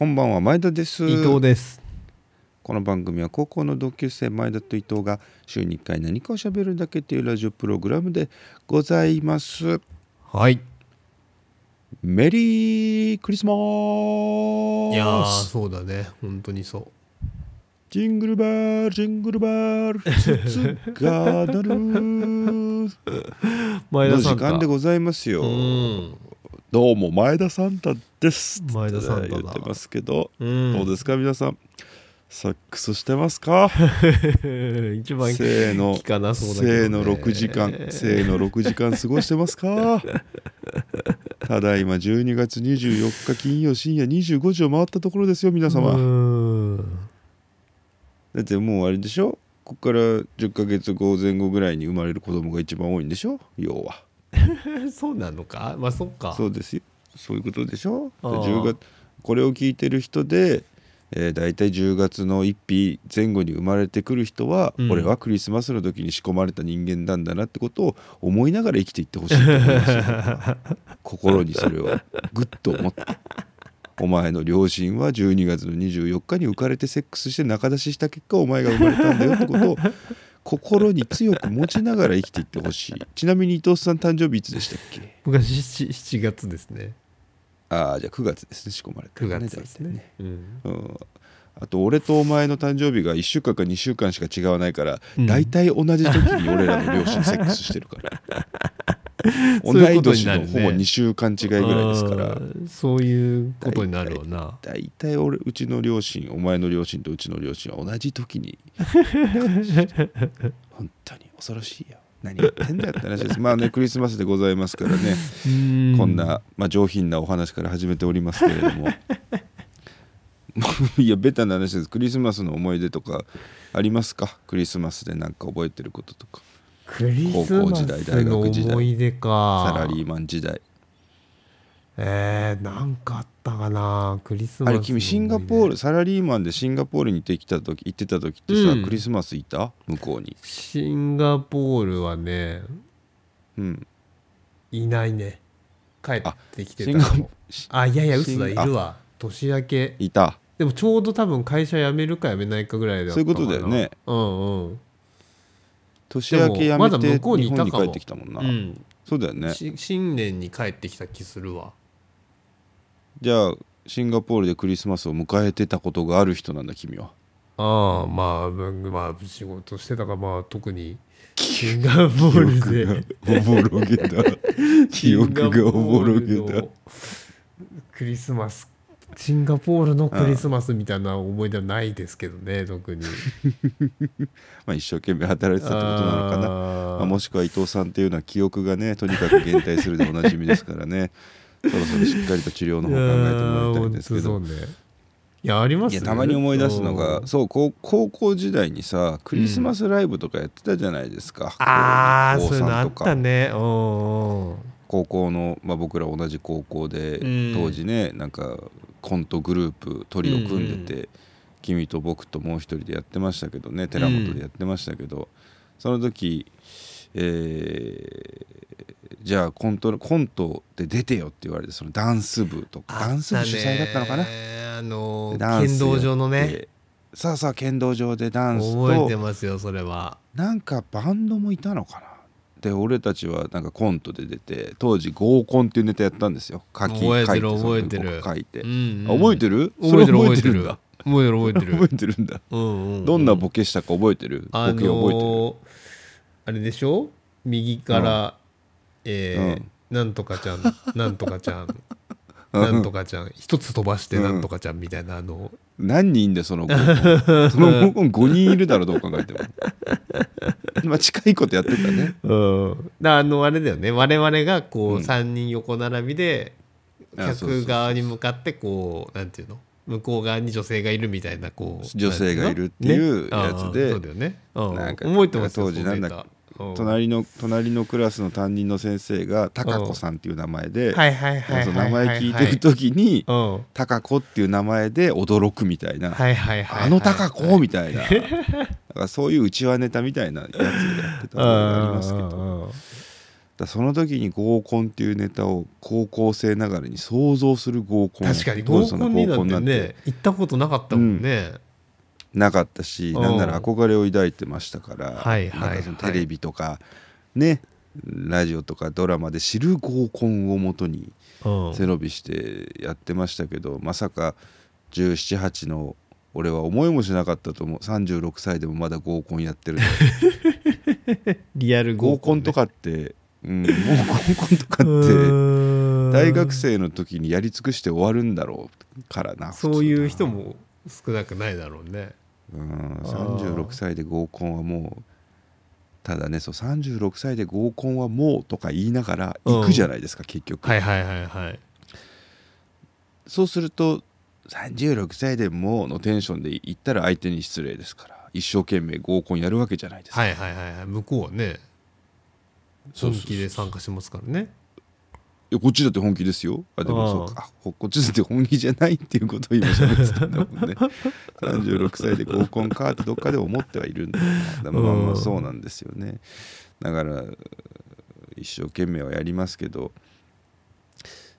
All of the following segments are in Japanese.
こんばんは前田です。伊藤です。この番組は高校の同級生前田と伊藤が週に1回何かを喋るだけというラジオプログラムでございます。はい。メリークリスマいやースそうだね。本当にそう。ジングルベルジングルベル。筒が鳴るの時 前田さん間でございますよ。うんどうも前田サンタです前田サンタだ。言ってますけど、うん。どうですか皆さんサックスしてますか？一番の聞かなそうだけど、ね、せーの6時間せーの6時間過ごしてますか？ただいま12月24日金曜深夜25時を回ったところですよ皆様、うん。だってもうあれでしょ？ここから10ヶ月後前後ぐらいに生まれる子供が一番多いんでしょ？要は そうなのか？まあそっか。そうですよ。そういうことでしょ？あー10月これを聞いてる人で、えー、大体10月の1日前後に生まれてくる人は、うん。俺はクリスマスの時に仕込まれた人間なんだなってことを思いながら生きていってほしいと思いますよ。心にそれをグッと思って。お前の両親は12月の24日に浮かれてセックスして仲出しした結果お前が生まれたんだよってことを心に強く持ちながら生きていってほしい。ちなみに伊藤さん誕生日いつでしたっけ？僕は 7, 7月ですね。ああじゃあ9月ですね仕込まれた9の月ですね。うん。うん、あと俺とお前の誕生日が1週間か2週間しか違わないから、うん。大体同じ時に俺らの両親セックスしてるから 同い年のほぼ2週間違いぐらいですから。そういうことになるわな。大体俺うちの両親お前の両親とうちの両親は同じ時に。本当に恐ろしいよ。何言ってんだよって話です。まあねクリスマスでございますからね。うん。こんな、まあ、上品なお話から始めておりますけれども。いやベタな話です。クリスマスの思い出とかありますか？クリスマスで何か覚えてることとか高校時代大学時代思い出かサラリーマン時代。えー、なんかあったかな。クリスマスあれ君シンガポールサラリーマンでシンガポールに行ってきた時行ってた時ってさ、うん。クリスマスいた？向こうに。シンガポールはねうん。いないね。帰ってきてたあいやいや嘘だいるわ。年明け。いた。でもちょうど多分会社辞めるか辞めないかぐらいだったそういうことだよね。うんうん年明けやめてだ向こうに日本に帰ってきたもんな、うん。そうだよね。し新年に帰ってきた気するわ。じゃあシンガポールでクリスマスを迎えてたことがある人なんだ君は。ああまあ僕まあ仕事してたかまあ特にシンガポールで。おぼろげだ。記憶がおぼろげだ。クリスマスシンガポールのクリスマスみたいな思い出はないですけどね特に。まあ一生懸命働いてたってことなのかな。まあ、もしくは伊藤さんっていうのは記憶がねとにかく減退するでおなじみですからね。そろそろしっかりと治療の方考えてもらいたいんですけど。いやありますいやたまに思い出すのがそう高高校時代にさクリスマスライブとかやってたじゃないですか、高ああそういうのあ3とか。ったね。うんうん。高校の、まあ、僕ら同じ高校で、うん。当時ねなんかコントグループトリを組んでて、君と僕ともう一人でやってましたけどね寺本でやってましたけど、その時、えーじゃあコントコントで出てよって言われてそのダンス部とかダンス部主催だったのかな？あのでダンス剣道場のね。さあさあ剣道場でダンス覚えてとますよそれは。なんかバンドもいたのかな？で俺たちはなんかコントで出て当時合コンっていうネタやったんですよ。書き覚えてる覚えてる。書いて、うんうん。あ覚えてる？覚えてる覚えてる覚えてる覚えてる覚えてる。んだ。うんうんうん。どんなボケしたか覚えてる、あボケ覚えてる。あれでしょ？右から、えーなんとかちゃんなんとかちゃん。なんとかちゃん。一つ飛ばしてなんとかちゃんみたいなあの何人いんだよその合コンその合コン5人いるだろどう考えても。まあ近いことやってたね。うん。だあのあれだよね。我々がこう、うん。3人横並びで客側に向かってこうなんていうの？向こう側に女性がいるみたいなこう女性がいるっていうやつでねそうだよね、うんなんか覚えてますよ当時なんだっけ？隣の隣のクラスの担任の先生が高子さんっていう名前で、名前聞いてる時に高子っていう名前で驚くみたいな、いはいはいはいあの高子みたいな。だからそういううちわネタみたいなやつでやってたのがありますけど。どだその時に合コンっていうネタを高校生ながらに想像する合コン。確かに合コンになんて。行ったことなかったもんね、なかったしうん。なんなら憧れを抱いてましたから、はいはいテレビとかねラジオとかドラマで知る合コンをもとにうん。背伸びしてやってましたけどまさか1718の俺は思いもしなかったと思う。36歳でもまだ合コンやってるの リアル合合コン、ね、コンとかって、うん、もう合コンとかってて大学生の時にやり尽くして終わるんだろうからなそういう人も少なくないだろうね。なうん。あー。36歳で合コンはもうただねそう36歳で合コンはもうとか言いながら行くじゃないですか、結局、はいはいはいはい。そうすると36歳でもうのテンションで行ったら相手に失礼ですから一生懸命合コンやるわけじゃないですか、はいはいはいはい。向こうはね本気で参加しますからねいやこっちだって本気ですよ。あでもそうか。ほこっちだって本気じゃないっていうことを今喋ってたんだもんね36 歳で合コンかってどっかで思ってはいるんだよな。でもまあまあうんそうなんですよね。だから一生懸命はやりますけど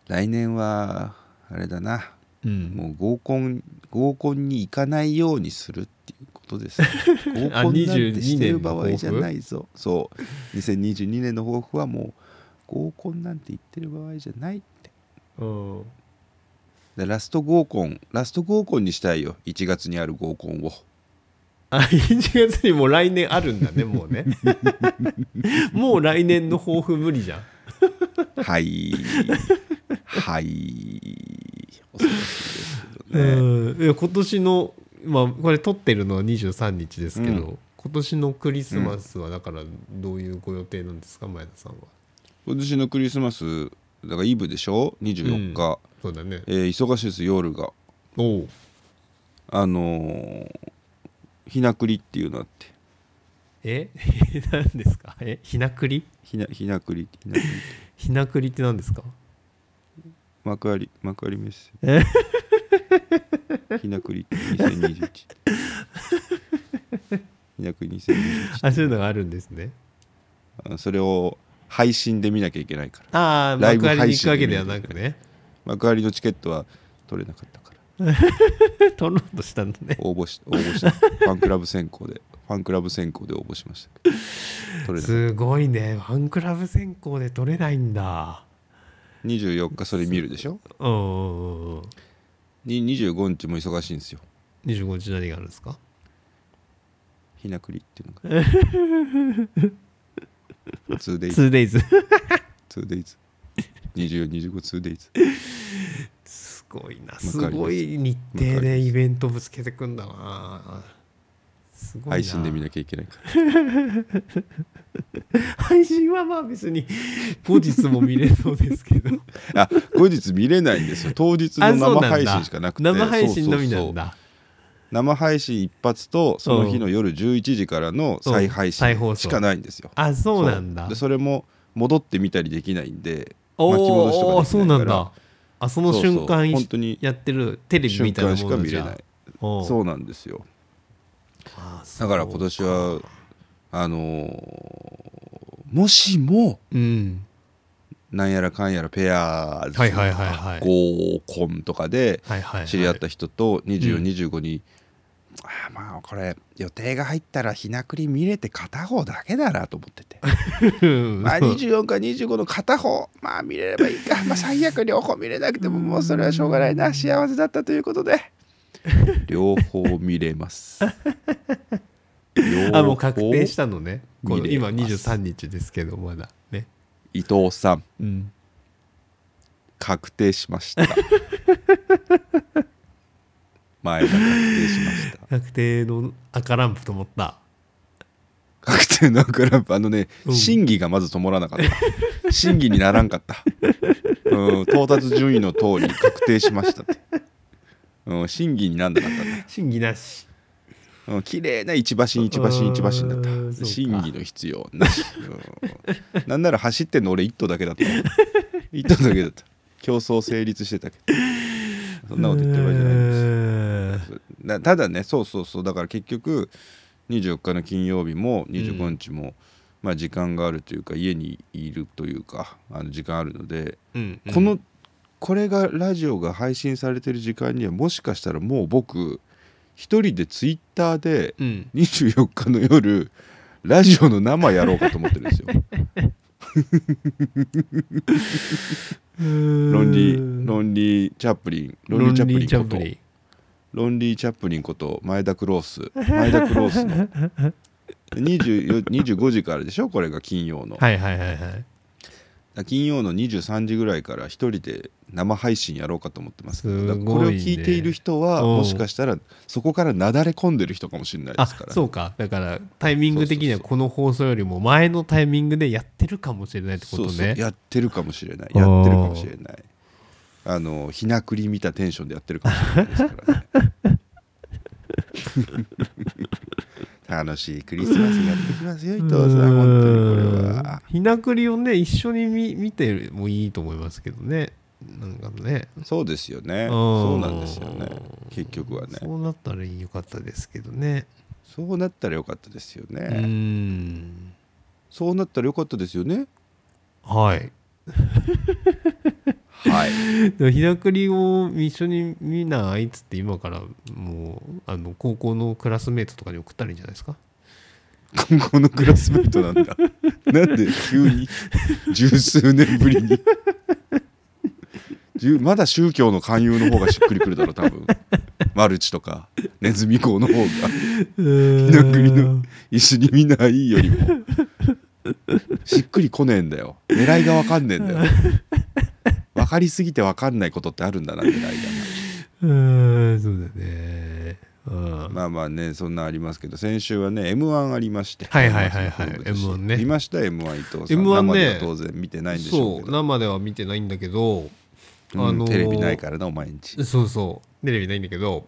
来年はあれだな。うん。もう合コン合コンに行かないようにするっていうことです、ね、合あコンなんて22してる場合じゃないぞ。そう。2022年の抱負はもう合コンなんて言ってる場合じゃないって。うん。でラスト合コンラスト合コンにしたいよ。1月にある合コンを。あ1月にもう来年あるんだねもうね。もう来年の抱負無理じゃん。はい。はい。恐ろしいですけどね、うん。いや今年のまあこれ撮ってるのは23日ですけど、うん。今年のクリスマスはだからどういうご予定なんですか前田さんは今年のクリスマスだからイブでしょ？24日、そうだね。えー忙しいです夜が。おおあのーひなくりっていうのあって。え？何ですか？え？ひなくり？ひなひなくりひなくりひなくりって何ですか？幕張幕張メッセえ？ひなくり2021 ひなくり2021あそういうのがあるんですね。あそれを配信で見なきゃいけないから。ああ幕張に行くわけではなくね。幕張のチケットは取れなかったから。取ろうとしたんだね。応募し応募した。ファンクラブ選考で。ファンクラブ選考で応募しました取れすごいね。ファンクラブ選考で取れないんだ。た24日それ見るでしょ？うんうんうんうん。に25日も忙しいんですよ。25日何があるんですか？ひなくりっていうのが 2days 2days 2days 2425 2days すごいな。す。すごい日程でイベントぶつけてくんだな。すごいな。配信で見なきゃいけないから。配信はまあ別に後日も見れそうですけど。あ後日見れないんですよ。当日の生配信しかなくて。生配信のみなんだ生配信一発とその日の夜11時からの再配信しかないんですよ。あそうなんだ。でそれも戻ってみたりできないんでお巻き戻しとかできおそうなんだ。あその瞬間本当にやってるテレビみたいなしものじゃか見れない。そうなんですよ。あだから今年はあのーもしもうん。なんやらかんやらペアーズ合コンとかで知り合った人とうん。2425に、あーまあこれ予定が入ったらひなくり見れて片方だけだなと思ってて。う んまあ24か25の片方。まあ見れればいいか。まあ最悪両方見れなくてももうそれはしょうがないな。幸せだったということで。両方見れます。あもう確定したのね。この今ます23日ですけどまだ。ね。伊藤さん。うん。確定しました前が確定しました。確定の赤ランプと思った。確定のクランプあのね、うん。審議がまず止まらなかった。審議にならんかった、うん、到達順位の通り確定しましたって、うん、審議になんなかった。ね審議なし。うん綺麗な一馬身一馬身一馬身だった。うんそうか。審議の必要なし、うん。なんなら走ってんの俺一頭だけだった。一頭だけだった。競争成立してたけどそんなこと言ってる場合じゃないんですよ。なただねそうそうそう。だから結局24日の金曜日も25日も、まあ、時間があるというか家にいるというかあの時間あるので、うんうん。このこれがラジオが配信されてる時間にはもしかしたらもう僕一人でツイッターでうん。24日の夜ラジオの生やろうかと思ってるんですよ。ロンリーロンリー・チャップリンロンリー・チャップリンことロンリー・チャップリン。こと前田クロース前田クロースの。24 25時からでしょ？これが金曜の、はいはいはいはい金曜の23時ぐらいから一人で生配信やろうかと思ってますけどね。これを聞いている人はうん。もしかしたらそこからなだれ込んでる人かもしれないであすからそうか。だからタイミング的にはこの放送よりも前のタイミングでやってるかもしれないってことね。やってるかもしれない。やってるかもしれない。あのひなくり見たテンションでやってるかもしれないですからね 楽しいクリスマスやってきますよ伊藤さん本当にこれは。ひなくりをね一緒に見見てもいいと思いますけどね。なんかね。そうですよね。うん。そうなんですよね。結局はね。そうなったらよかったですけどね。そうなったらよかったですようねん。そうなったらよかったですよね。はいはい。でもひなくりを一緒に見ないっつって今からもうあの高校のクラスメートとかに送ったらいいんじゃないですか？今後のクラスメートなんだ。なんで急に十数年ぶりに？十まだ宗教の勧誘の方がしっくりくるだろう多分。マルチとかネズミ講の方が。ひくりの一緒に見ないよりも。しっくりこねえんだよ。狙いが分かんねえんだよ分かりすぎて分かんないことってあるんだな狙いがうんそうだね。うん。まあまあねそんなありますけど先週はね m 1ありまして。はいはいはいはい。そうです M1 ね。見ました？m 1伊藤さん。M1 ね。生では当然見てないんでしょそううけど。生では見てないんだけど、うんあのーテレビないからなお前んち。そうそう。テレビないんだけど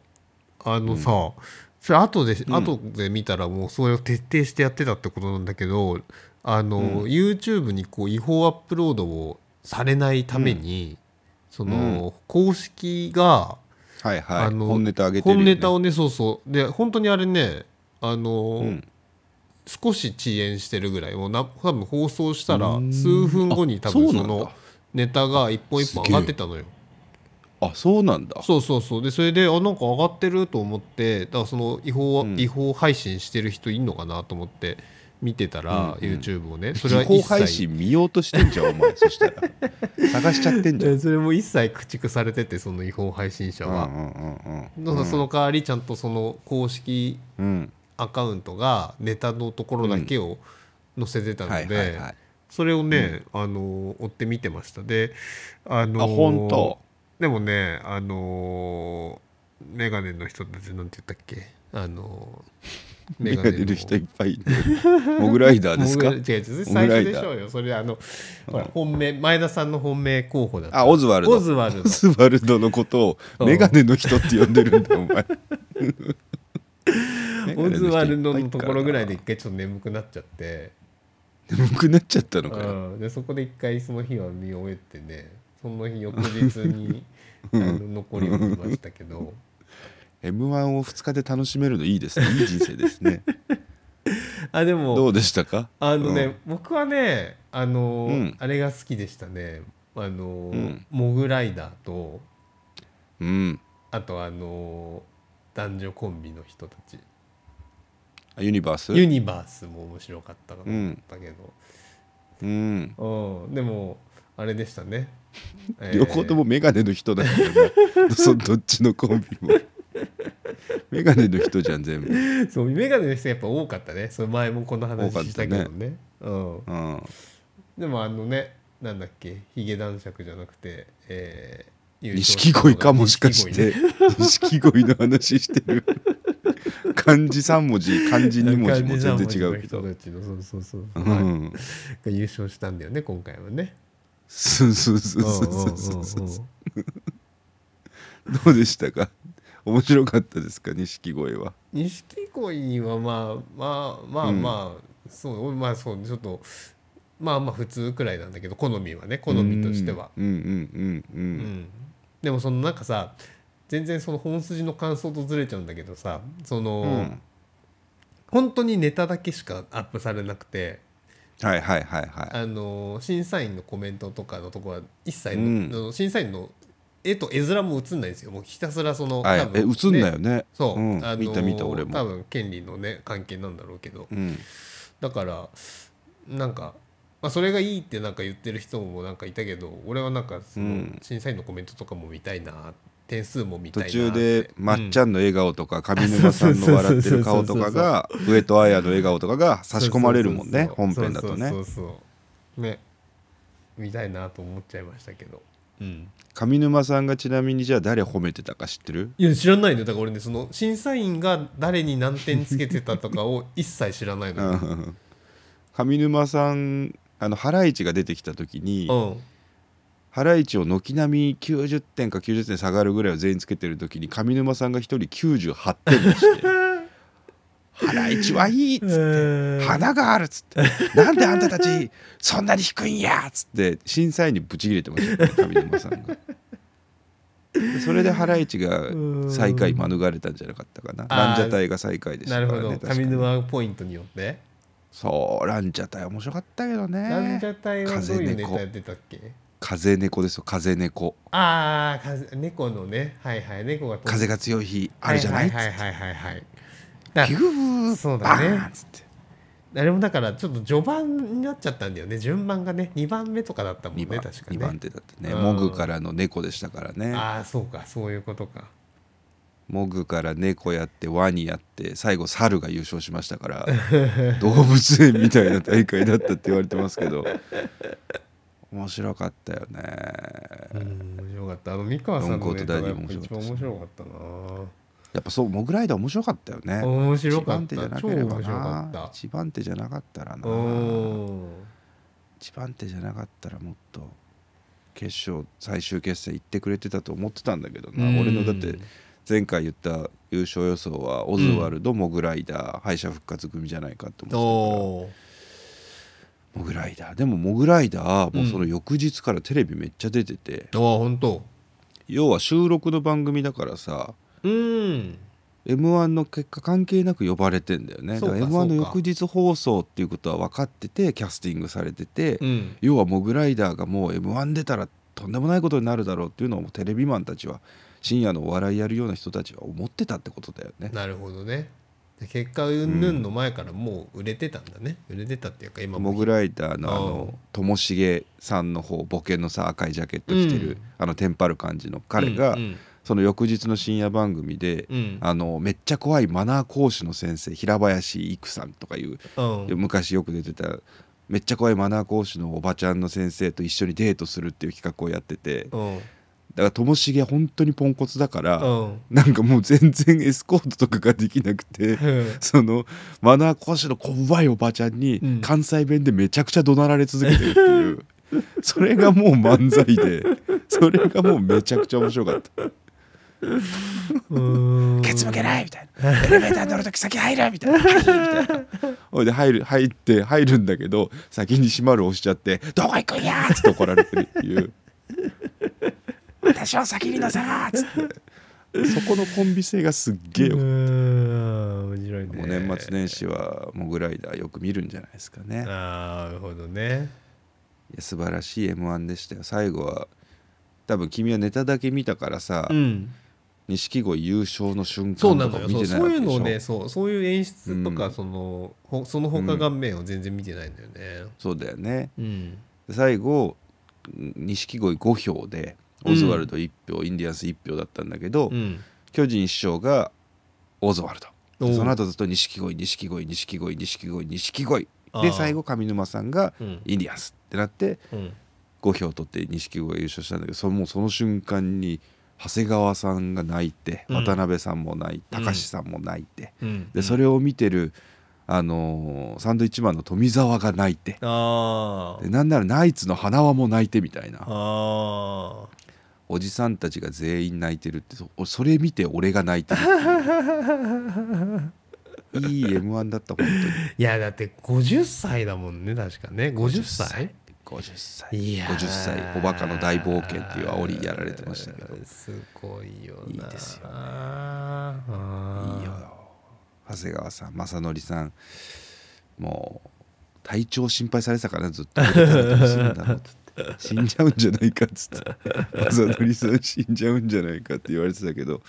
あのさ、それ後で、ん。後で見たらもうそれを徹底してやってたってことなんだけどあの、YouTube にこう違法アップロードをされないために、その、公式がはいはい。あの本ネタ上げてるよ、本ね、ネタをねそうそう。で本当にあれねあの、うん。少し遅延してるぐらい。もうな多分放送したらうん。数分後に多分そのネタが一本一本上がってたのよ。あそうなんだ。そうそうそう。でそれであなんか上がってると思ってだからその違法,、うん。違法配信してる人いんのかなと思って見てたら、うんうん。YouTube をねそれは違法一切配信見ようとしてんじゃんお前そしたら。探しちゃってんじゃん。でそれも一切駆逐されててその違法配信者は。うんうんうんだからその代わりちゃんとその公式アカウントがネタのところだけを載せてたので、それをね、あの追って見てました。であのあ本当？でもねあのメガネの人たちなんて言ったっけ？あの目が出る人いっぱいモグライダーですか？違う違う最初でしょうよ。それあのほら本命前田さんの本命候補だった。あオズワルド。オズワルド。オズワルドのことをうん。メガネの人って呼んでるんだお前。オズワルドのところぐらいでで一回ちょっと眠くなっちゃって。眠くなっちゃったのかよ。うん、でそこで一回その日は見終えてねその日翌日にあの残りを見ましたけど m 1を2日で楽しめるのいいですね。いい人生ですね。あでどもうでしたか？あのね、僕はねあの、うん。あれが好きでしたね。あの、ん。モグライダーとうん。あとあの男女コンビの人たち。ユニバース？ユニバースも面白かったかと思ったけど、うん。うん。でもあれでしたね、え ー両方ともメガネの人だからな。そどっちのコンビもメガネの人じゃん全部。そうメガネの人やっぱ多かったね。その前もこの話したけどね。うん。うん。でもあのねなんだっけ？ヒゲ男爵じゃなくてえー錦鯉かもしかし錦て錦鯉の話してる。漢字3文字漢字2文字も全然違うけそうそうそう、うはい。優勝したんだよね今回はね。そうそうそうそうそうどうでしたか？面白かったですか？錦鯉は。錦鯉はまあまあまあまあ、そうまあそうちょっとまあまあ普通くらいなんだけど好みはね好みとしては。うんうんうんううん。ん。でもそのなんかさ全然その本筋の感想とずれちゃうんだけどさその、うん。本当にネタだけしかアップされなくて。はいはいはいはい。あの審査員のコメントとかのところは一切の、うん。審査員の絵と絵面も映んないんですよ。もうひたすらそのはい。多分え映んないよね。そう、ん。あの見た見た俺多も分権利のね関係なんだろうけど。うん。だからなんか、まあ、それがいいってなんか言ってる人もなんかいたけど俺はなんかそのうん。審査員のコメントとかも見たいな点数も見たい途なって。中でまっちゃゃんの笑顔とか上沼さんの笑ってる顔とかが上戸彩の笑顔とかが差し込まれるもんね。本編だとね。そうそうそう。ね。見たいなと思っちゃいましたけどうん。上沼さんがちなみにじゃあ誰褒めてたか知ってる？いや知らないのよ。だから俺ねその審査員が誰に何点つけてたとかを 一切知らないのよ、うん。上沼さんあのハライチが出てきた時にうん。ハライチを軒並み90点か90点下がるぐらいを全員つけてる時に上沼さんが一人98点出して「ハライチはいい」っつって「花がある」っつって「なんであんたたちそんなに低いんや」っつって審査員にブチ切れてましたよ上沼さんが。で それでハライチが最下位免れたんじゃなかったかな。ランジャタイが最下位でしたなからるほど。上沼ポイントによって。そうランジャタイ面白かったけどね。ランジャタイはどういう風猫ネタやってたっけ？風猫。ですよ風猫。ああ風猫のね。はいはい猫が風が強い日あるじゃない？っつってはいはいはいはいはいだピューそうだね。バーンっつって。あれもだからちょっと序盤になっちゃったんだよね。順番がね2番目とかだったもんね2番確かね。二番手だったね。うん。モグからの猫でしたからね。ああそうか。そういうことか。モグから猫やってワニやって最後猿が優勝しましたから動物園みたいな大会だったって言われてますけど面白かったよね。うん面白かった。あの三河さんのネタが一番面白かったなやっぱそうモグライダー面白かったよね。面白かっ一番手じゃたなければな。っ一番手じゃなかったらたな。うん。一番手じゃなかったらもっと決勝最終決戦行ってくれてたと思ってたんだけどな、うん。俺のだって前回言った優勝予想はオズワルド、モグライダー敗者復活組じゃないかと思ってたから。モグライダー。でもモグライダーもうその翌日からテレビめっちゃ出てて、ああ本当要は収録の番組だからさうん。m 1の結果関係なく呼ばれてんだよね。だから m 1の翌日放送っていうことは分かっててキャスティングされてて、うん。要はモグライダーがもう m 1出たらとんでもないことになるだろうっていうのをテレビマンたちは深夜のお笑いやるような人たちは思ってたってことだよね。なるほどね。で結果うんぬんの前からもう売れてたんだね、売れてたっていうか今もモグライダーのあのともしげさんの方ボケのさ赤いジャケット着てる、うん。あのテンパる感じの彼が、うんその翌日の深夜番組で、うん。あのめっちゃ怖いマナー講師の先生平林育さんとかいううん。昔よく出てためっちゃ怖いマナー講師のおばちゃんの先生と一緒にデートするっていう企画をやっててだうん。からともしげ本当にポンコツだから、うん。なんかもう全然 エスコートとかができなくてそのマナー講師の怖いおばちゃんにうん。関西弁でめちゃくちゃ怒鳴られ続けてるっていう、それがもう漫才でそれがもうめちゃくちゃ面白かった。うんケツ向けないみたいな。エレベーター乗るとき先入るみたいな。はいみたいな。ほいで入る入って入るんだけど先に閉まる押しちゃって「どこ行くんや!」っつって怒られてるっていう「私は先に乗せな!」っつって。そこのコンビ性がすっげえようん面白いね。もう年末年始はモグライダーよく見るんじゃないですかね。なるほどね。や素晴らしい m 1でしたよ。最後は多分君はネタだけ見たからさうん錦鯉優勝の瞬そうなのよ。そうそういうのをねそうそういう演出とか、うん。そのほその他顔面を全然見てないんだよね。そうだよね。うん。で最後錦鯉5票でオズワルド1票、インディアンス1票だったんだけど、うん。巨人師匠がオズワルド。その後ずっと錦鯉錦鯉錦鯉錦鯉錦鯉。で最後上沼さんがうん。インディアンスってなってうん。5票取って錦鯉が優勝したんだけどそのもうその瞬間に長谷川さんが泣いてうん。渡辺さんも泣いて高志さんも泣いて、うん。でそれを見てる、あのーサンドイッチマンの富澤が泣いてでなんならナイツの花輪も泣いてみたいな。あおじさんたちが全員泣いてるってそそれ見て俺が泣いてる いい m 1だった本当に。いやだって50歳だもんね確かね。50歳50歳いやー。50歳おバカの大冒険っていう煽りやられてましたけど。いいすごいよな。いいですよね。あー。よ。長谷川さん正則さん。もう体調心配されてたからなずっと死んじゃうんじゃないかっつって。朝鳥さん死んじゃうんじゃないかって言われてたけど。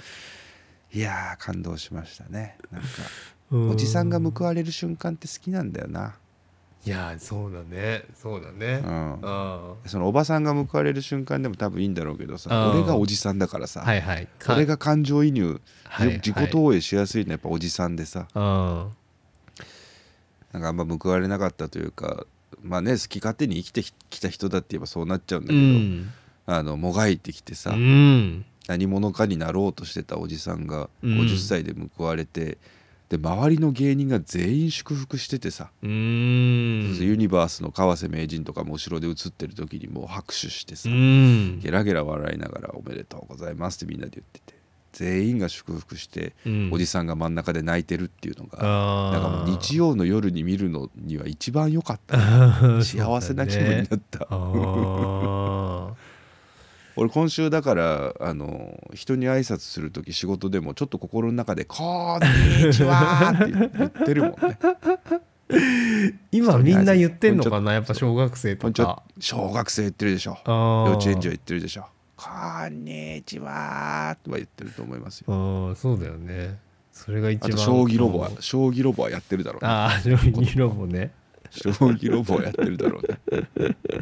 いやー感動しましたね。なんかおじさんが報われる瞬間って好きなんだよないやそうだね。そうだね。うん。あそのおばさんが報われる瞬間でも多分いいんだろうけどさうん俺がおじさんだからさ、はいはい。俺が感情移入、はいはい。自己投影しやすいのはやっぱおじさんでさ。あなんかあんま報われなかったというかまあね好き勝手に生きてきた人だって言えばそうなっちゃうんだうけど、ん。あのもがいてきてさ、うん。何者かになろうとしてたおじさんがうん。50歳で報われて、で周りの芸人が全員祝福しててさ、うん。ユニバースの川瀬名人とかも後ろで映ってる時にもう拍手してさ、うん。ゲラゲラ笑いながら「おめでとうございます」ってみんなで言ってて全員が祝福して、うん。おじさんが真ん中で泣いてるっていうのがなんかもう日曜の夜に見るのには一番良かった。幸せな気分になった、俺今週だからあの人に挨拶する時仕事でもちょっと心の中で「こんにちは」って言ってるもんね。今みんな言ってんのかな？やっぱ小学生とか。小学生言ってるでしょ。幼稚園児は言ってるでしょ「こんにちは」とは言ってると思いますよ。ああそうだよね。それが一番あと将棋ロボは将棋ロボはやってるだろうね。ああ将棋ロボね将棋ロボはやってるだろうね。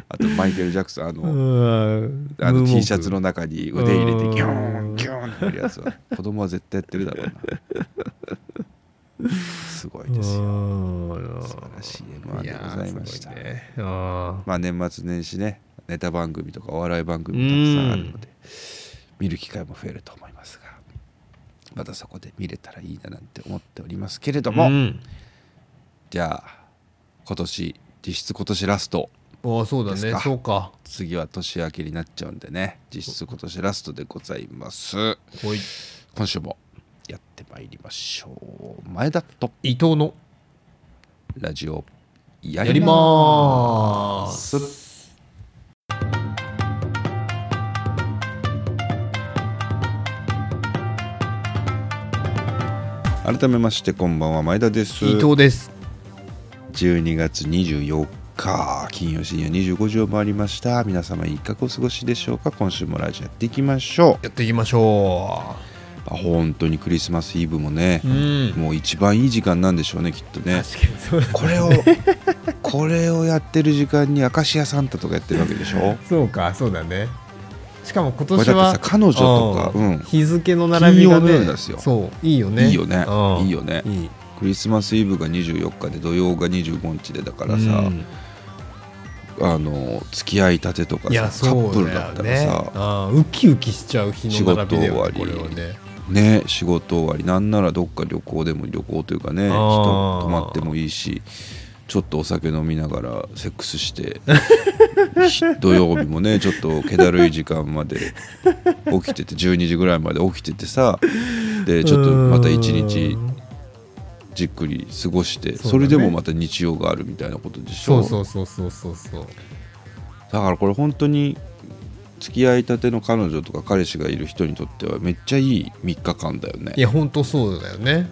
あとマイケル・ジャクソンあの、うんあの T シャツの中に腕入れてうんギューンギューンってやるやつは子供は絶対やってるだろうな。すごいですよ。よ素晴らしい M1 でございました。ね、あまあ年末年始ねネタ番組とかお笑い番組もたくさんあるので見る機会も増えると思いますがまたそこで見れたらいいななんて思っておりますけれどあも、うん。じゃあ今年実質今年ラストああそうだね。ですか。そうか。次は年明けになっちゃうんでね。実質今年ラストでございます。ほい。今週もやってまいりましょう。前田と伊藤のラジオややります。改めましてこんばんは前田です。伊藤です12月24日金曜深夜25時を回りました。皆様いかがお過ごしでしょうか？今週もラジオやっていきましょう。やっていきましょあ本当にクリスマスイブもねう、うん。もう一番いい時間なんでしょうねきっとね。確かにそうだこれをこれをやってる時間に明石家サンタとかやってるわけでしょ？そうかそうだね。しかも今年は彼女とかうん。日付の並びが金曜のね夜ですよ。そういいよね。いいよね。うん。いいよね。いいクリスマスイブが24日で土曜が25日でだからさ、うん。あの付き合いたてとかさカップルだったらさあーウキウキしちゃう日の並びだよねこれ仕事終わり。はね。ね仕事終わり。なんならどっか旅行でも旅行というかね人泊まってもいいしちょっとお酒飲みながらセックスして ひ土曜日もねちょっと気だるい時間まで起きてて12時ぐらいまで起きててさでちょっとまた一日じっくり過ごしてそ,、れでもまた日曜があるみたいなことでしょ？そうそうそうそうそうそう。だからこれ本当に付き合いたての彼女とか彼氏がいる人にとってはめっちゃいい3日間だよね。いや本当そうだよね、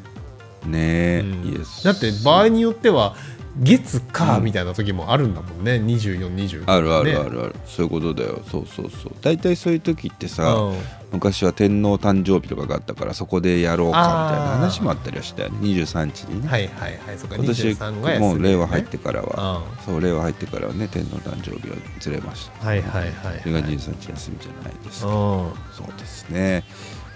ねえ、うん。だって場合によっては月火うんみたいな時もあるんだもんね、2425あるあるねあるある、そういうことだよ。そうそうそう。大体そういう時ってさ、うん。昔は天皇誕生日とかがあったからそこでやろうかみたいな話もあったりはしたよね。23日にね、はいはいはい。そうか今年23が休みだよね。もう令和入ってからは、うそう令和入ってからはね天皇誕生日はずれました。んはいはいはい。それが23日休みじゃないですか、うん。そうですね。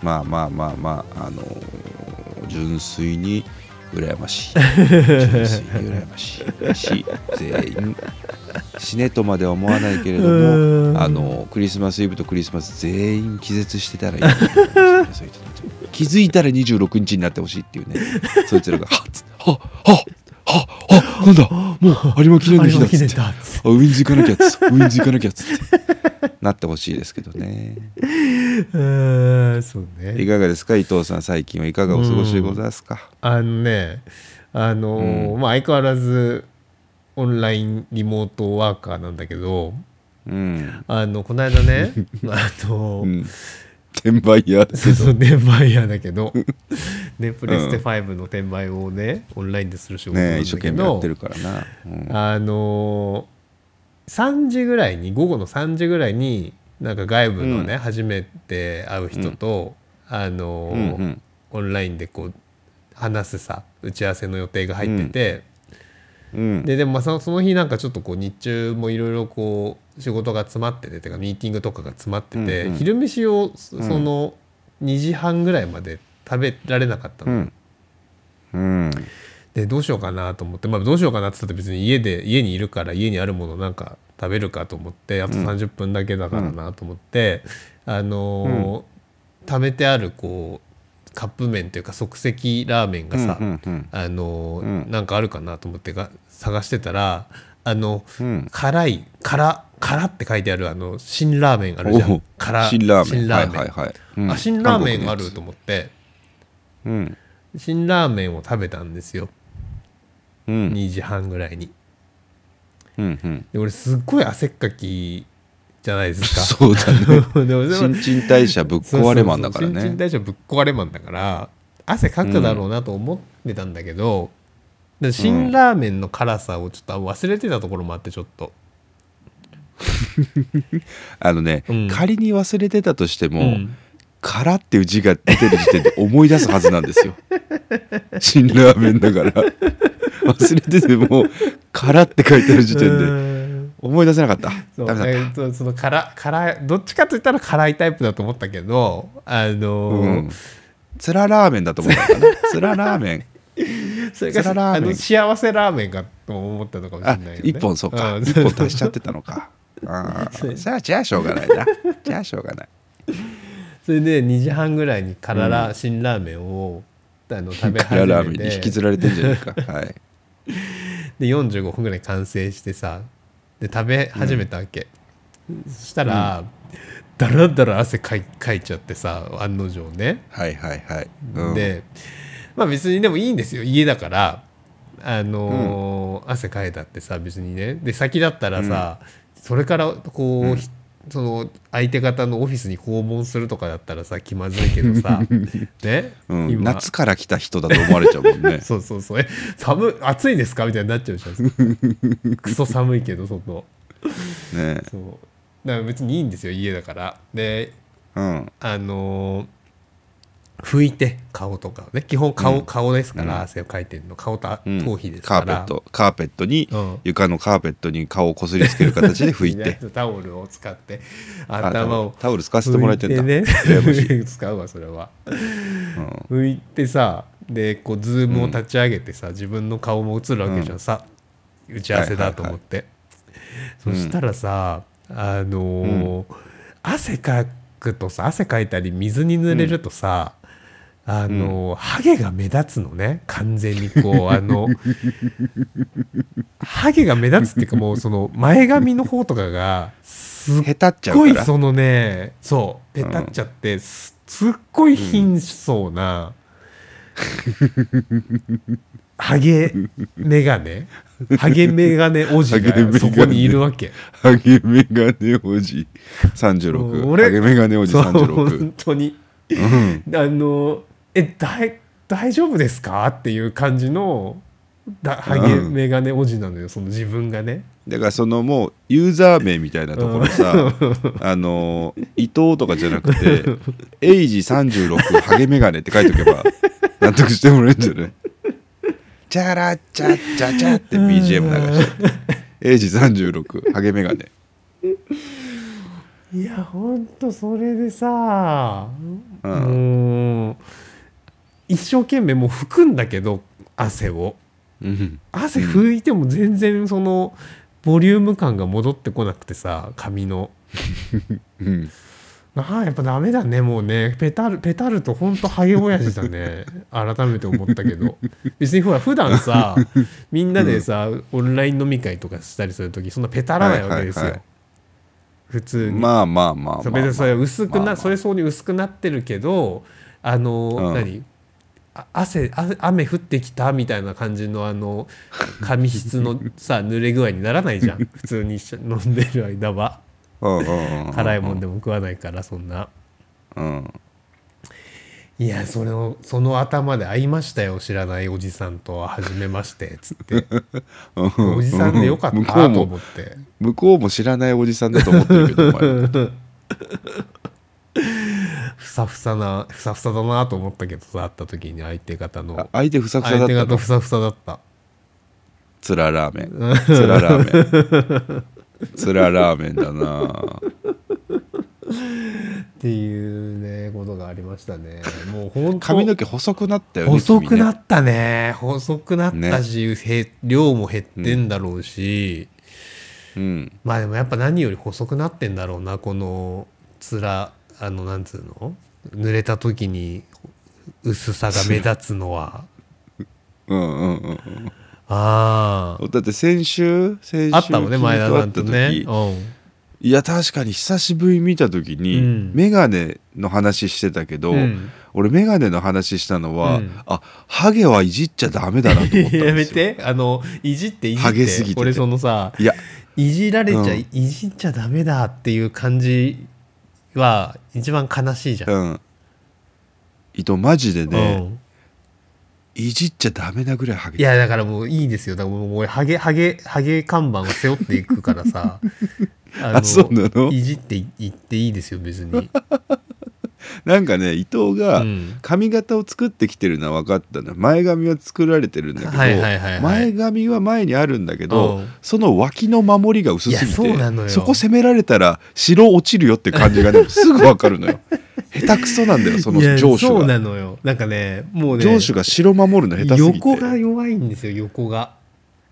まあまあまあまああのー純粋に羨ましい。純粋に羨ましい。し全員。死ねとまでは思わないけれどうん。もあのクリスマスイブとクリスマス全員気絶してたらいい。いういう人たち気づいたら26日になってほしいっていうね。そいつらが「はっつはっはっはっはっなんだもう有馬記念の日だ」っつって。あウィンズ行かなきゃっつって。ウィンズ行かなきゃっつって。なってほしいですけどね。うんそうね。いかがですか？伊藤さん最近はいかがお過ごしでございますか？あのねあのーうん。まあ相変わらずオンラインリモートワーカーなんだけどうん、あのこの間ねあの、うん、転売ヤーだけど。そうそう転売屋だけど。ね、プレステ5の転売をね、オンラインでする仕事なんだね一生けど、懸命やってるからな、うん。あのー、3時ぐらいに午後の3時ぐらいになんか外部のね、うん。初めて会う人と、あのーうんうん。オンラインでこう話すさ打ち合わせの予定が入ってて、うん。ででもその日なんかちょっとこう日中もいろいろこう仕事が詰まってててかミーティングとかが詰まってて、うんうん。昼飯をそその2時半ぐらいまで食べられなかったの。うん。うん。でどうしようかなと思って、まあ、どうしようかなって言ったら別に家で家にいるから家にあるものなんか食べるかと思ってあと30分だけだからなと思って、あのー食べてあるこうカップ麺というか即席ラーメンがさ、うんうんうん。あのーうん。なんかあるかなと思ってが探してたらあの、うん。辛い辛辛って書いてあるあの辛ラーメンあるじゃおん辛辛ラーメン。辛ラーメン。はいはいはい。うん。あ辛ラーメンあると思って。うん。辛ラーメンを食べたんですよ。うん。2時半ぐらいに。うんうん。で俺すっごい汗っかきじゃないですか。そうだね。新陳代謝ぶっ壊れマンだからそうそうそう新陳ね代謝ぶっ壊れマンだから汗かくだろうなと思ってたんだけど、で辛ラーメンの辛さをちょっと忘れてたところもあってちょっと、あのねうん。仮に忘れてたとしてもうん「辛」っていう字が出てる時点で思い出すはずなんですよ。辛ラーメンだから。忘れてても「辛」って書いてある時点でうん。思い出せなかった。そうダメだった。えーとその辛辛いどっちかといったら辛いタイプだと思ったけどあのーうん。つらラーメンだと思ったかな。つらラーメン それがあの幸せラーメンかと思ったのかもしれあないよね。一本そうか。ん。一本足しちゃってたのか。あーじゃあじゃあしょうがないな。じゃあしょうがない。それで2時半ぐらいに辛ラ、辛ラーメンをあの食べ始辛ラーメンめてに引きずられてんじゃないか。はい。で45分ぐらい完成してさで食べ始めたわけ、そしたら、だらだら汗かいかいちゃってさ案の定ね、はいはいはい、うん、でまあ別にでもいいんですよ。家だから。あのー汗かいたってさ別にね。で先だったらさ、それからこう、ひその相手方のオフィスに訪問するとかだったらさ気まずいけどさ ね、夏から来た人だと思われちゃうもんね。そうそうそう。え寒い暑いですか？みたいになっちゃうじゃん。クソ寒いけど外。ね。そう。だから別にいいんですよ家だから。でうん。あのー拭いて顔とかをね。基本顔,、顔ですから、汗をかいてるの。顔とうん。頭皮ですカから、ーペットカーペットに、うん。床のカーペットに顔をこすりつける形で拭いて。タオルを使ってあ頭をタオル使わせてもらえてんだ。しい。ね使うわそれは、拭いてさでこうズームを立ち上げてさ、自分の顔も映るわけじゃんさ、打ち合わせだと思って、そしたらさあのー汗かくとさ汗かいたり水に濡れるとさ、あのーハゲが目立つのね。完全にこう あのハゲが目立つっていうかもうその前髪の方とかがすっごいそのねそうペタっちゃって、すすっごい貧相な、ハゲメガネ？ハゲメガネおじがそこにいるわけ。ハゲメガネおじ。36俺ハゲメガネおじそう36本当に。うん。あのえ大大丈夫ですか？っていう感じのだハゲメガネおじなのよ。その自分がね。だからそのもうユーザー名みたいなところさ、あの伊藤とかじゃなくて「エイジ36ハゲメガネ」って書いとけば納得してもらえるんじゃない？チャラチャチャチャって BGM 流して「エイジ36ハゲメガネ。いやほんとそれでさ、うん一生懸命もう拭くんだけど汗を」うん汗拭いても全然そのボリューム感が戻ってこなくてさ髪の。うん。ああやっぱダメだねもうね。ペタるペタるとほんとハゲ親父だね。改めて思ったけど。別にほら普段さみんなでさ、オンライン飲み会とかしたりする時そんなペタらないわけですよ、はいはいはい普通に、まあまあまあまあ、そう別にそれ薄くな、まあまあ。それそうに薄くなってるけどあの、うん。何？あ汗あ雨降ってきたみたいな感じのあの 髪質のさ濡れ具合にならないじゃん。普通に飲んでる間は。辛いもんでも食わないからそんな。うん。いやそのその頭で会いましたよ知らないおじさんとは初めましてっつって。おじさんでよかったとも思って。向こうも知らないおじさんだと思ってるけどお前 さふさなふさふさだなと思ったけどさ会った時に相手方の。あ相手ふさふさだ相手ったの？方ふさふさだった。つらラーメン。つらラーメン。つらラーメンだな。っていうねことがありましたね。もう本当髪の毛細くなったよね細くなったね。細くなったし、へ量も減ってんだろうし、うん。まあでもやっぱ何より細くなってんだろうなこのつらあのなんつうの？濡れた時に薄さが目立つのは。うんうんうんうん。あだって先週？先週ああったもんね前田さんとね。君会った時いや確かに久しぶりに見た時に、うん。メガネの話してたけど、うん。俺メガネの話したのは、うん。あハゲはいじっちゃダメだなと思ったんですよ。やめて。あのいじっていじってハゲすぎてて。俺そのさいや。いじられちゃ、うん。いじっちゃダメだっていう感じは一番悲しいじゃん、うん。伊藤マジでね、うん。いじっちゃダメなぐらいハゲい。やだからもういいですよ。だからもう俺ハゲハゲハゲ看板を背負っていくからさ。ああそうなのいじっていいっていいですよ別に、なんかね伊藤がうん。髪型を作ってきてるのは分かったのよ。前髪は作られてるんだけど、はいはいはいはい。前髪は前にあるんだけど、うん。その脇の守りが薄すぎてそこ攻められたら白落ちるよって感じがね すぐ分かるのよ。下手くそなんだよそのいや上手が。そうなのよ。なんかねもうね。上手が白守るの下手すぎて。横が弱いんですよ横が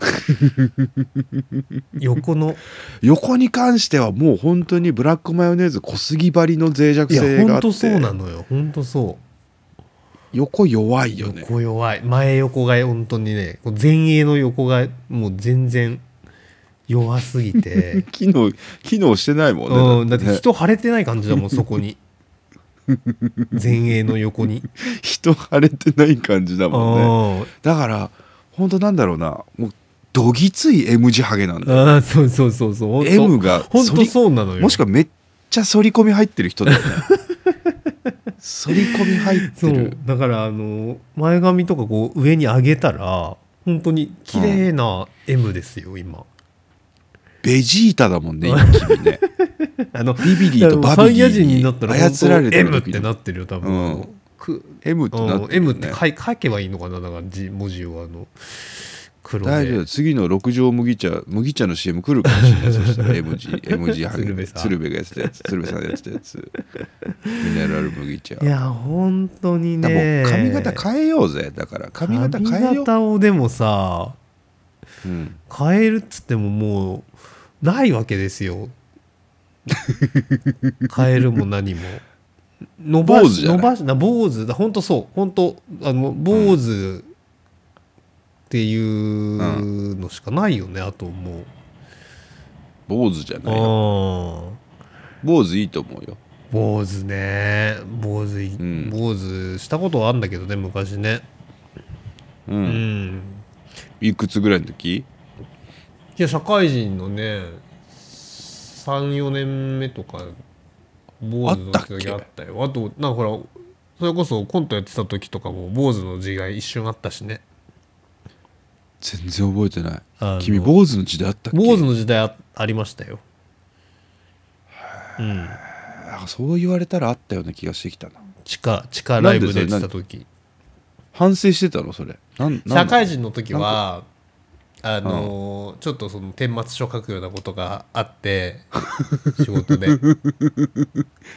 横の。横に関してはもう本当にブラックマヨネーズ小杉張りの脆弱いや性があって。ほんとそうなのよ。ほんとそう。横弱いよね。横弱い。前横が本当にね前衛の横がもう全然弱すぎて。機能機能してないもんね。うん、だってね。人腫れてない感じだもんそこに。前衛の横に。人腫れてない感じだもんね。あだから本当なんだろうな。もうどぎつい M 字ハゲなんだよ。あーそうそうそうそう。M がほんと反りそうなのよ。もしくはめっちゃ反り込み入ってる人だよね。反り込み入ってる。だからあの前髪とかこう上に上げたら本当に綺麗な M ですよ今。ベジータだもんね今君ね。あのビビリーとバビリサイヤ人になっーたらに操られてる M ってなってるよ多分、うん。く M ってなってうんる M よねって書けばいいのかなだから字文字をあの黒で。大丈夫。次の六条麦茶麦茶の CM 来るかもしれない。そしたら M 字 M 字ハゲ鶴瓶がやってたやつ鶴瓶さんがやってたやつ。ミネラル麦茶。いや本当にね。髪型変えようぜ。だから髪型変え髪よう、型をでもさうん、変えるっつってももうないわけですよ。変えるも何も。伸ばし伸ばしな坊主。だ本当そう。本当あの坊主っていうのしかないよね、あともう。坊主じゃない坊主いいと思うよ。坊主ね。坊主い、ん。坊主したことはあるんだけどね昔ね。う、うん。んいくつぐらいの時？いや社会人のね34年目とか坊主の時あったよ。あとなんかほらそれこそコントやってた時とかも坊主の字が一瞬あったしね全然覚えてない。君坊主の時代あったっけ？坊主の時代あありましたよ。うん。あそう言われたらあったような気がしてきたな。地下地下ライブ出てた時。反省してたの？それ。社会人の時はあのーちょっとその顛末書書くようなことがあって 仕事で。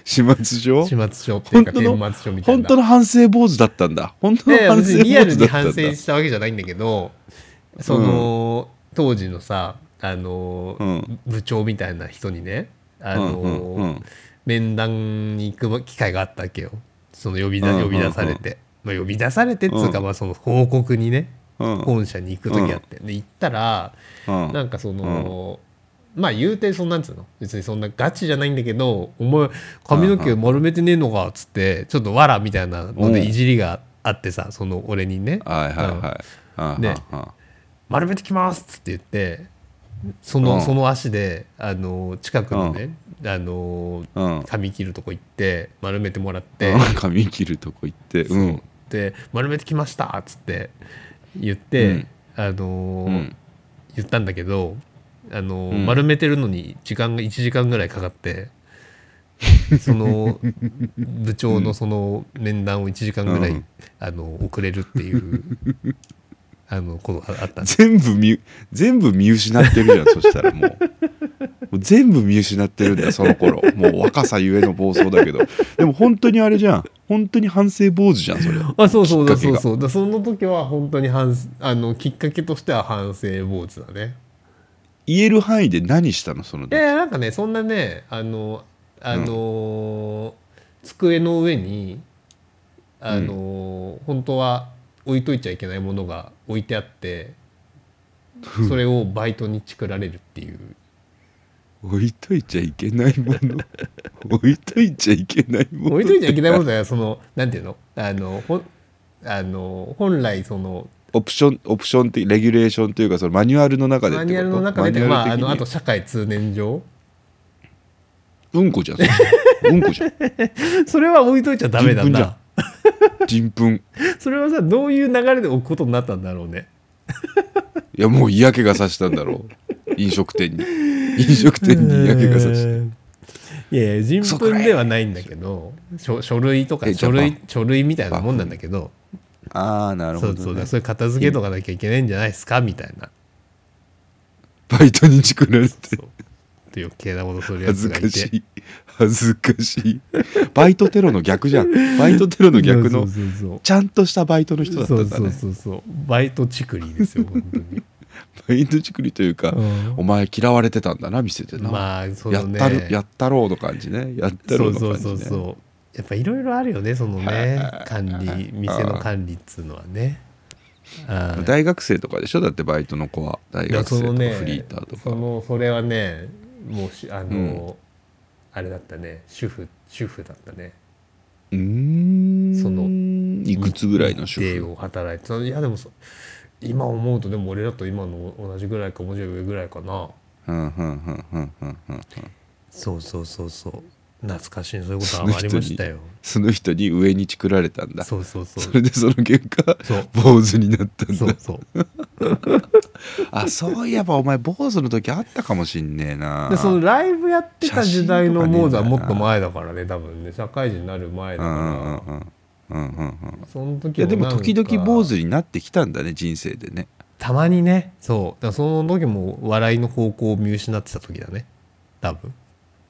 始末書？始末書っていうか本当の？顛末書みたいな。本当の反省坊主だったんだ。本当ので反省坊主だったんだ。に反省したわけじゃないんだけどその、当時のさあの、うん。部長みたいな人にねあの、うんうんうん。面談に行く機会があったわけよ。その呼びだうんうんうん。呼び出されて、まあ、呼び出されてっつうか、まあ、その報告にねうん。本社に行く時あって、で行ったらうん。なんかその、まあ言うてそんなんつうの？別にそんなガチじゃないんだけど「お前髪の毛丸めてねえのか」っつってちょっとわらみたいなのでいじりがあってさその俺にね。はいはいはい。あねああ「丸めてきます」っつって言ってその,、うん。その足であの近くのね、あのうん。髪切るとこ行って丸めてもらって、うん。髪切るとこ行ってうん。で丸めてきましたっつって言って、うん。あの言ったんだけど、あの丸めてるのに時間が1時間ぐらいかかって その部長のその面談を1時間ぐらい、うん。あの遅れるっていう あのことがあった全部見全部見失ってるじゃんそしたらもう。全部見失ってるんだよその頃。もう若さゆえの暴走だけど。でも本当にあれじゃん。本当に反省坊主じゃんそれ。あそうそうだそうそう。だその時は本当に反あのきっかけとしては反省坊主だね。言える範囲で何したのそのいやいやなんかねそんなねあのあのー机の上にあのー本当は置いといちゃいけないものが置いてあってそれをバイトにチクられるっていう。置いといちゃいけないもの？置いといちゃいけないもの？置いといちゃいけないものだよそのなんていうの？あのほんあの本来そのオプションオプション的レギュレーションというかそのマニュアルの中でマニュアルの中で、まあ、あのあと社会通念上？うんこじゃん。うんこじゃん。それは置いといちゃダメなん人糞それはさどういう流れで置くことになったんだろうね。いやもう嫌気がさしたんだろう。飲食店に。飲食店に嫌気がさしたいやいや人糞ではないんだけど書書類とかえ書類書類みたいなもんなんだけど。ああなるほど、そうそうそういう片付けとかなきゃいけないんじゃないですか？みたいな。バイトにチクられて。そう。余計なことするや恥ずつがいて。かしい恥ずかしい。バイトテロの逆じゃん。バイトテロの逆のそうそうそうちゃんとしたバイトの人だったそうんそうだねそうそう。バイトチクリですよ本当に。バイトチクリというか、うん。お前嫌われてたんだな店でな、まあそね。ったるやったろうの感じね。やったろうのそう感じね。そうそうそうやっぱいろいろあるよねそのね管理店の管理っつうのはね。大学生とかでしょ？だってバイトの子は。大学生とかそのねフリーターとか、そのそれはねもうしあの、あれだったね。主婦主婦だったね。うーん。そのいくつぐらいの主婦？を働いてたいやでもそ今思うとでも俺だと今の同じぐらいかもうちょい上ぐらいかな。うんうんうんうんうんうんうん。そうそうそうそう懐かしいそういうことはありましたよ。その人に上にチクられたんだ。そうそうそう。それでその結果坊主になったんだ。そうそう。あそういえばお前坊主の時あったかもしんねえな。でそのライブやってた時代の写真とかねえんモーズはもっと前だからね多分ね。社会人になる前だうんうんからうんうんうんうんうん。その時いやでも時々坊主になってきたんだね人生でね。たまにね。そう。だその時も笑いの方向を見失ってた時だね。多分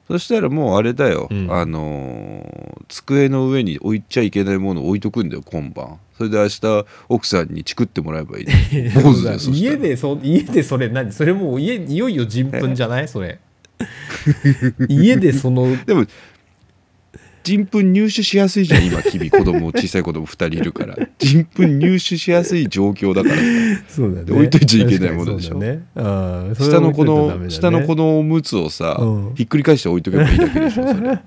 そしたらもうあれだよ、うん。あのー机の上に置いちゃいけないものを置いとくんだよ今晩。それで明日奥さんにチクってもらえばいい、家でそ家でそれ何？それもう家いよいよ人糞じゃない？それ。家でそのでも人糞入手しやすいじゃん今君子供小さい子供2人いるから。人糞入手しやすい状況だから。そうだね。で置いといちゃいけないものでしょ。ねうんそれ下の子は置いといたらダメだのね。下の子のおむつをさ、うん。ひっくり返して置いとけばいいだけでしょそれ。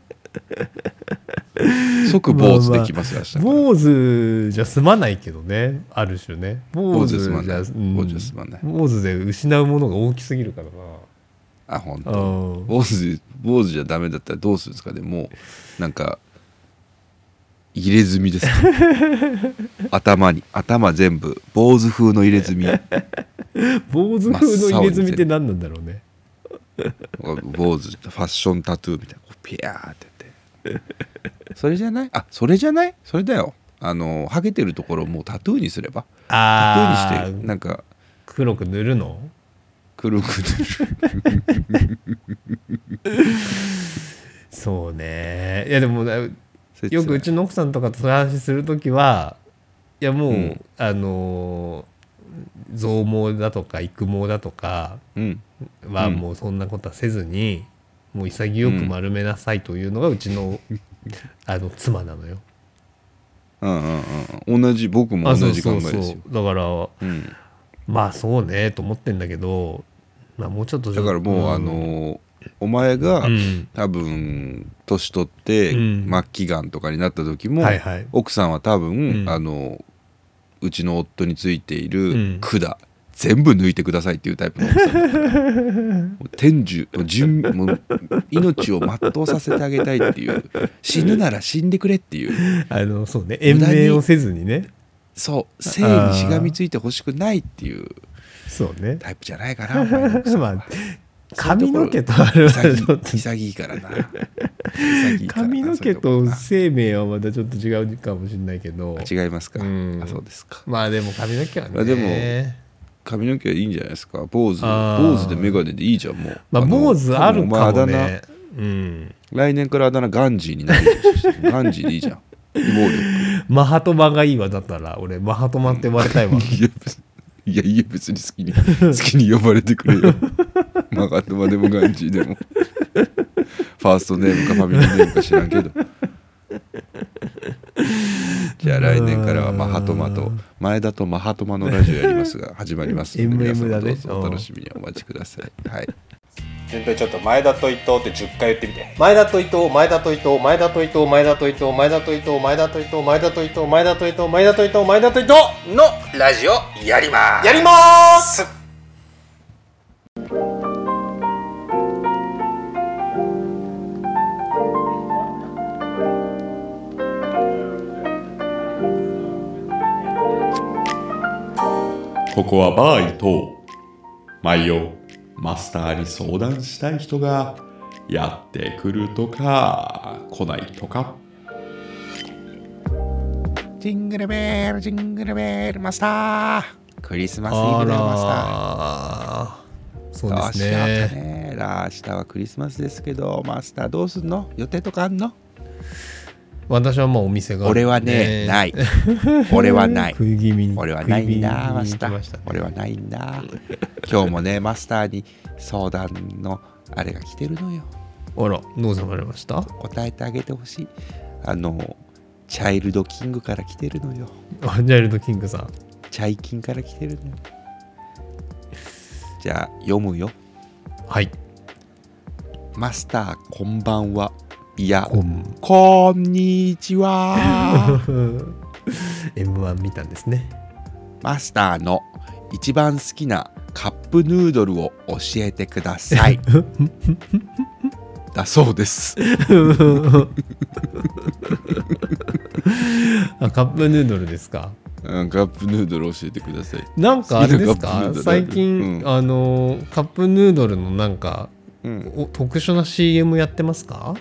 即坊主できますよ明日から。坊主じゃ済まないけどね。ある種ね。坊主坊主すまない。うん。坊主で失うものが大きすぎるからあ本当。坊主坊主じゃダメだったらどうするんですかね。もうなんか入れ墨ですか 頭に頭全部坊主風の入れ墨。坊主風の入れ墨って何なんだろうね。坊主ファッションタトゥーみたいな。こうピヤーってやって。それじゃない？あそれじゃない？それだよ。あのハゲてるところをもうタトゥーにすれば。タトゥあーにしてなんか黒く塗るの？黒く塗るそうね。いやでもよくうちの奥さんとかとそういう話する時はいやもう、うん。あのー増毛だとか育毛だとかうん。はうん。もうそんなことはせずに、もう潔く丸めなさいというのがうちの, あの妻なのよ。うんうんうん同じ僕もあ同じ考えですよ。そうそうだからうん。まあそうねと思ってんだけど、まあ、もうちょっとだからもう、あのお前が、うん。多分年取って、うん。末期がんとかになった時も、はいはい。奥さんは多分、うん。あのうちの夫についていうん。る管、全部抜いてくださいっていうタイプの奥さん 天寿もう命を全うさせてあげたいっていう。死ぬなら死んでくれっていう。あのそうね。延命をせずにね。そう生にしがみついてほしくないっていうそうね。タイプじゃないかな まあ髪の毛とあれはちょっ潔とい潔いからな 髪の毛とこ生命はまたちょっと違うかもしれないけど。違いますか、うん。あそうですか。まあでも髪の毛はね、まあでも髪の毛はいいんじゃないですか？坊主坊主で眼鏡でいいじゃんもう。まあの坊主あるかもね。うん。来年からあだ名ガンジーになるガンジーでいいじゃん。暴力マハトマがいいわだったら。俺マハトマって呼ばれたいわ。いや別にいやいや別に好きに好きに呼ばれてくれよマガトマでもガンジーでも。ファーストネームかファミリーネームか知らんけど。じゃあ来年からはマハトマと前田とマハトマのラジオやりますが始まりますので MM 皆様どうぞお楽しみにお待ちください。はい。全体ちょっと前田と伊藤って10回言ってみて。前田と伊藤前田と伊藤前田と伊藤前田と伊藤前田と伊藤前田と伊藤前田と伊藤前田と伊藤前田と伊藤前田と伊藤のラジオやります。やりますここはバー伊藤毎夜マスターに相談したい人がやってくるとか来ないとか。ジングルベールジングルベールマスター。クリスマスイあブだよマスター。らそうです明日はね。ね明日はクリスマスですけどマスターどうすんの？予定とかあんの？私はもうお店がある。んで俺はねない。俺はない。食い気味に。俺はないんだマスター。俺はないんだ今日もねマスターに相談のあれが来てるのよ。あらどうさまれました？答えてあげてほしい。あのチャイルドキングから来てるのよ。あジャイルドキングさん。チャイキンから来てるのよ。じゃあ読むよ。はい。マスターこんばんはいやこん。こんにちは。M1 見たんですね。マスターの一番好きなカップヌードルを教えてください。だそうです。あカップヌードルですか？うんカップヌードル教えてください。なんかあれですか？最近、うん。あのカップヌードルのなんかうん。お特殊な CM やってますか？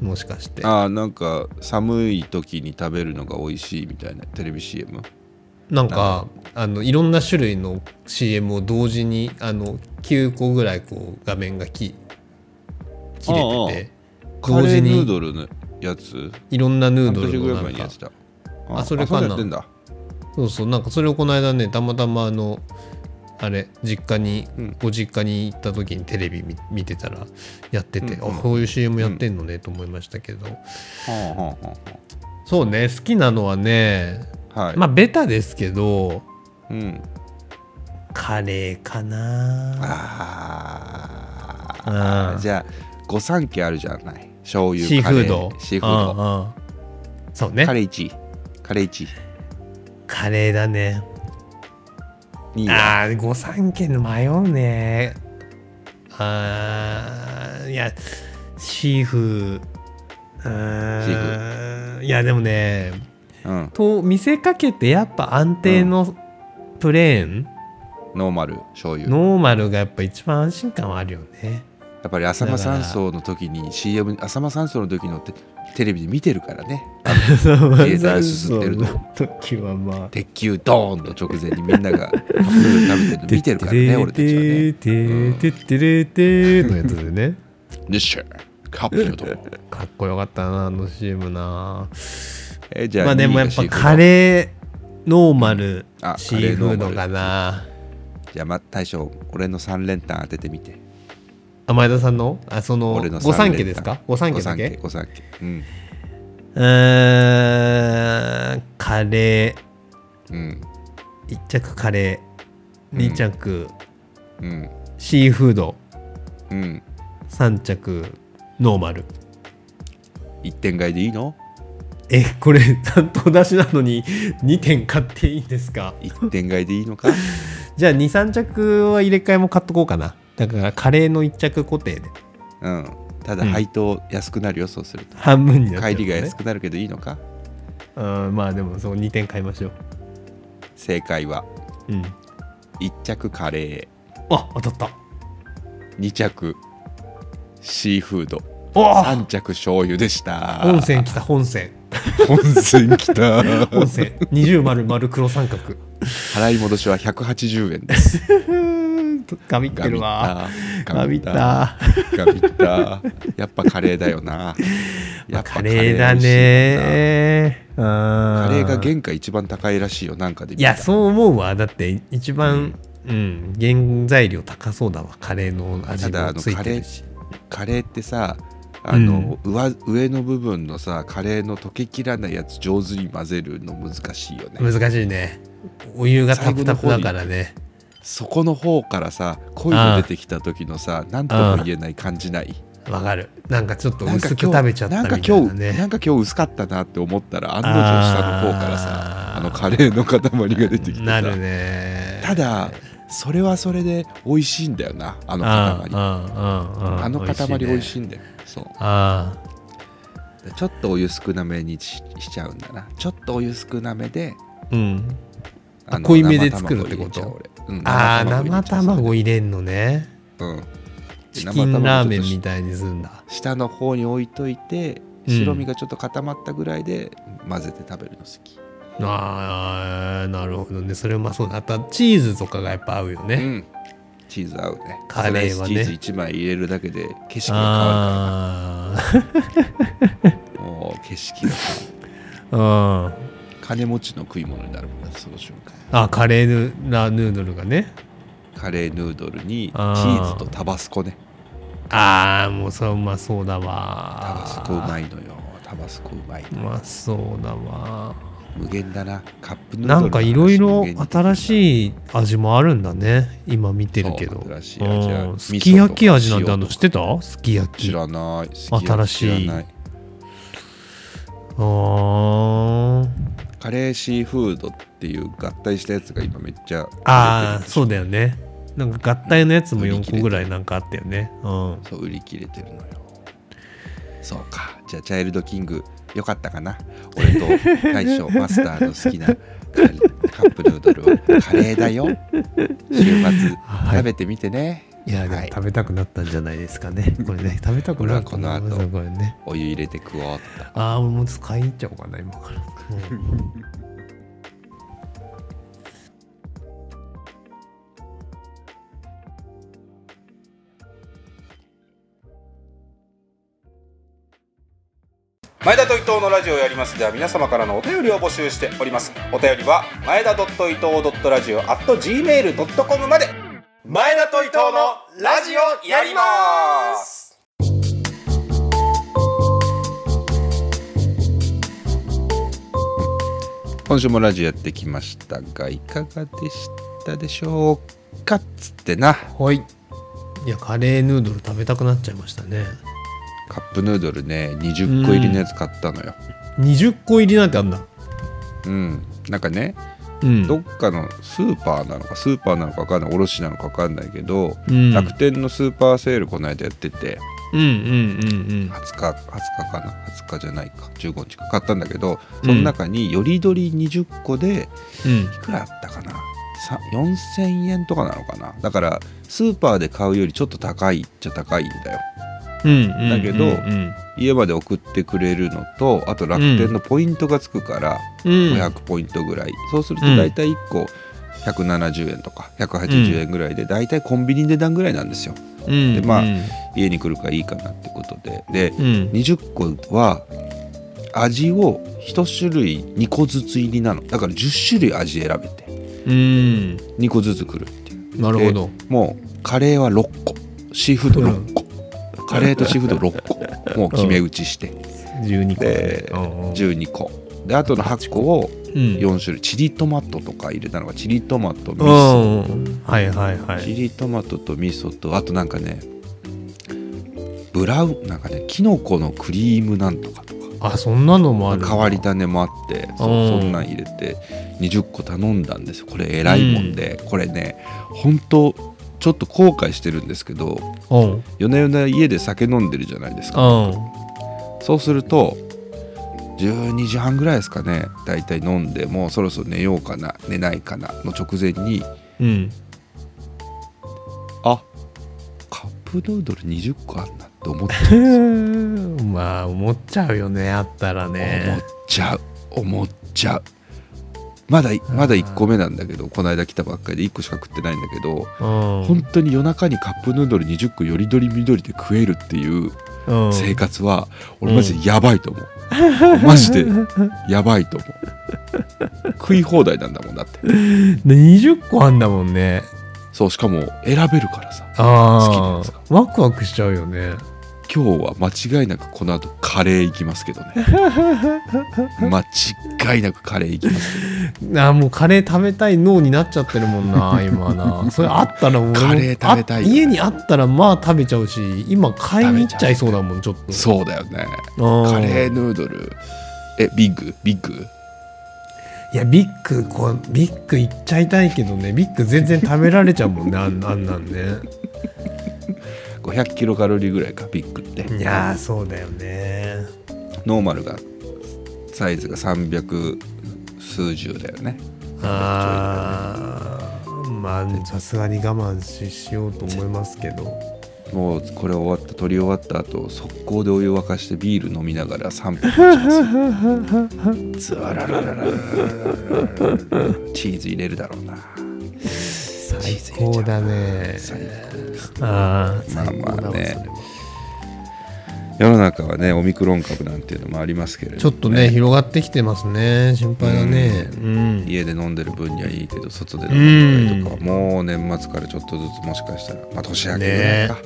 もしかして。ああなんか寒い時に食べるのが美味しいみたいなテレビ CM なんかあのいろんな種類の CM を同時にあの9個ぐらいこう画面がき切れててカレー。ヌー同時にドルのやつ？いろんなヌードルのなんか。あそれかな。そうそうなんかそれをこの間ねたまたまあのあれ実家に、うん。ご実家に行った時にテレビ見見てたらやってて、うん。うんあこういう CM やってんのねと思いましたけど、そうね好きなのはねあはい。まあベタですけどうん。カレーかな。うん。あーじゃあ御三家あるじゃない？醤油シーフード。シーフード。うんうん。そうね。カレー1カレー1カレーだね2位はあー御三家の迷うね。あーいやシーフうーんいやでもねうん。と見せかけてやっぱ安定のプレーン、ノーマル醤油。ノーマルがやっぱ一番安心感はあるよね。やっぱり浅間山荘の時に CM 浅間山荘の時のテテレビで見てるからね。自衛隊がすすってるのの時はまあ鉄球ドーンの直前にみんなが食べてるの見てるからね俺たちはねてててれてのやつでねでっしゃカップルかっこよかったなあの CM なえじゃあまあでもやっぱカーレーノーマルあシーフードかなじゃあま大将俺の3連単当ててみてあ前田さんの？あその俺の御三家ですか？御三家だけ？御三家うん。うーんカレうん。ー1着カレー。2着。うん。シーフード。うん。3着。ノーマル。一点買いでいいの？えこれ担当出しなのに2点買っていいんですか？一点買いでいいのか？じゃあ23着は入れ替えも買っとこうかなだからカレーの1着固定で。うん。ただうん配当安くなるよそうすると。半分になっちゃう帰りがね安くなるけどいいのか？うんまあでもそう2点買いましょう。正解はうん。1着カレあ当たった。ー2着シーフード。お3着醤油でした。本線来た本線。本線きた。本線。二重丸丸黒三角。払い戻しは180円です ガビってるわたガビったガビったやっぱカレーだよな。やっぱカレーだね。カカレーが原価一番高いらしいよなんかで見いたやそう思うわ。だって一番うん、原材料高そうだわ。カレーの味もついのカレーてるし。カレーってさあの、上上の部分のさカレーの溶けきらないやつ上手に混ぜるの難しいよね。難しいね。お湯がタプタプだからねそこの方からさ濃いの出てきた時のさ何とも言えない感じない？わかる。なんかちょっと薄く食べちゃったみたいんか今なね日なんか今日薄かったなって思ったら案の定下の方からさあのカレーの塊が出てきてさ。なるね。ただそれはそれで美味しいんだよなあの塊。ああの塊美味しいいんだよ。そう。あちょっとお湯少なめにししちゃうんだな。ちょっとお湯少なめであうん濃いめで作るってこと？うんあー生卵入れんのね。うん。チキンラーメンみたいにするんだ。下の方に置いといてうん。白身がちょっと固まったぐらいで混ぜて食べるの好き、ああなるほどね。それうまそうだ。あとはチーズとかがやっぱ合うよね、うん。チーズ合うね。カレーはね。チーズ1枚入れるだけで景色があ変わるから。もう景色が変わる。あうん。金持ちの食い物になるもんねその瞬間あカレーヌラヌードルがね。カレーヌードルにチあー。ーズとタバスコね。ああもうそれうまそうだタわバスコうまいのよ。タバスコうまいうまそうだわ。無限だな。カップヌードルなんかいろいろ新いしい味もあるんだね。今見てるけど。すき焼き味なんてあるの知ってた？すき焼き知らない。新しい。あーカレーシーフードっていう合体したやつが今めっちゃあー売れてるそうだよね。なんか合体のやつも4売り切れてる個ぐらいなんかあったよね。うん。そう売り切れてるのよ。そうか。じゃあチャイルドキングよかったかな。俺と大将マスターの好きなカカップヌードルはカレーだよ。週末 はい。食べてみてね、いやでもはい。食べたくなったんじゃないですかね。これね食べたくなったこの後これね。お湯入れて食おうっとああ俺もうちょっと買いに行っちゃおうかな今から、うん前田と伊藤のラジオをやります。では皆様からのお便りを募集しております。お便りは前田伊藤ラジオ at gmail.com まで。前田と伊藤のラジオやります。今週もラジオやってきましたがいかがでしたでしょうか？っつってな。はい。いやカレーヌードル食べたくなっちゃいましたね。カップヌードルね20個入りのやつ買ったのよ。20個入りなんてあんだうん、なんかねうん。どっかのスーパーなのかスーパーなのか分かんない卸なのか分かんないけど、うん。楽天のスーパーセールこの間やっててうんうんうん20日20日かな？20日じゃないか。15日か買ったんだけどその中によりどり20個でうん。うんいくらあったかな？さ4000円とかなのかな？だからスーパーで買うよりちょっと高いっちゃ高いんだよ。うんだけどうん家まで送ってくれるのとあと楽天のポイントがつくからうん。500ポイントぐらい、そうすると大体1個170円とか180円ぐらいで大体コンビニ値段ぐらいなんですよ。うん。でまあうん。家に来るからいいかなってことで。でうん。20個は味を1種類2個ずつ入りなの。だから10種類味選べて。うん。2個ずつ来るっていう。なるほど。でもうカレーは6個。シーフード6個、カレーとシーフード6個。もう決め打ちして、12個。で12個。であとの8個をうん。4種類。チリトマトとか入れたのがチリトマト味う噌。んはいはいはい。チリトマトと味噌とあとなんかねブラウンなんかねキノコのクリームなんとかとか。あそんなのもある変わり種もあってそそんなん入れて20個頼んだんですよ。これ偉いもんで、これね本当ちょっと後悔してるんですけどうん。夜な夜な家で酒飲んでるじゃないですか。うん。そうすると12時半ぐらいですかね。だいたい飲んでもうそろそろ寝ようかな寝ないかなの直前にうん。あカップヌードル20個あんなって思っちゃう。まあ思っちゃうよねあったら思ねっちゃう思っちゃうまだまだ1個目なんだけどこの間来たばっかりで1個しか食ってないんだけどうん。本当に夜中にカップヌードル20個よりどりみどりで食えるっていううん。生活は俺マジでやばいと思う、マジでやばいと思う。食い放題なんだもんだって。で20個あんだもんね。そうしかも選べるからさ。あ好きなやつがあワクワクしちゃうよね今日は間違いなくこの後カレー行きますけどね。間違いなくカレー行きますけど。あーもうカレー食べたい脳になっちゃってるもんな今な。それあったらもう。カレー食べたい家にあったらまあ食べちゃうし今買いに行っちゃいそうだもんちょっと。そうだよね。うんカレーヌードル。えビッグ？ビッグ？いやビッグこうビッグ行っちゃいたいけどね。ビッグ全然食べられちゃうもんねあんあんなんね500キロカロリーぐらいかビッグって。いやーそうだよね。ノーマルがサイズが300数十だよね。あーまあさすがに我慢ししようと思いますけど。もうこれ終わった取り終わった後速攻でお湯沸かしてビール飲みながら3分待ちますよずらららららららチーズ入れるだろうな最高だね。最高ですああまあまあね。世の中はねオミクロン株なんていうのもありますけれどもちょっとね広がってきてますね心配だね。うん。家で飲んでる分にはいいけど外で飲む機会とかはもう年末からちょっとずつもしかしたらまあ年明けぐらいか、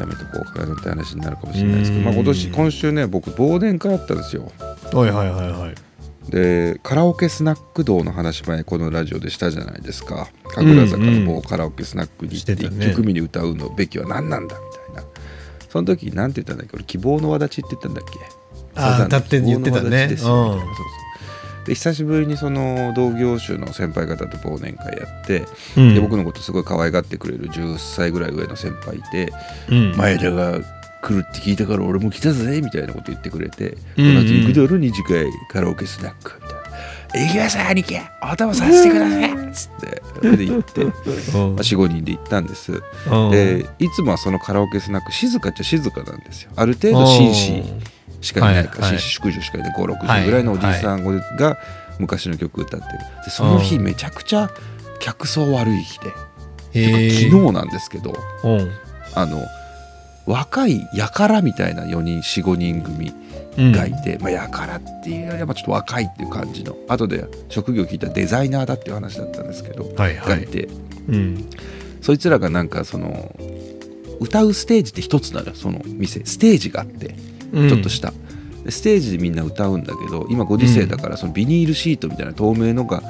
やめとこうかなって話になるかもしれないですけど、まあ、今年今週ね僕忘年会あったんですよ。はいはいはいはいでカラオケスナック道の話前このラジオでしたじゃないですか。神楽坂の某カラオケスナックに行ってしてたね。1曲目に歌うのべきは何なんだ。みたいなその時に何て言ったんだっけ？俺希望の輪立ちって言ったんだっけ？あーサザンの歌って言ってたね。うん。そうそうで久しぶりにその同業種の先輩方と忘年会やって、うん。で僕のことすごい可愛がってくれる10歳ぐらい上の先輩いて、うん。前田が来るって聞いたから俺も来たぜみたいなこと言ってくれて、うんうん。この後行くだろ二次会カラオケスナックみたいな「行きます兄貴お供させてください」っつってそれで行って、まあ、45人で行ったんです。うん。でいつもはそのカラオケスナック静かっちゃ静かなんですよ。ある程度紳士しかいないか紳士淑女しかいない560ぐらいのおじいさんが昔の曲歌ってる。でその日めちゃくちゃ客層悪い日で。昨日なんですけどうん。あの若い輩みたいな4人45人組うん。がいて、まあやからっていうよりはまあちょっと若いっていう感じの。後で職業聞いたらデザイナーだっていう話だったんですけど、はいはい。がいて。うん。そいつらがなんかその歌うステージって一つなのよその店。ステージがあってちょっとした、でステージでみんな歌うんだけど今ご時世だからそのビニールシートみたいな透明のが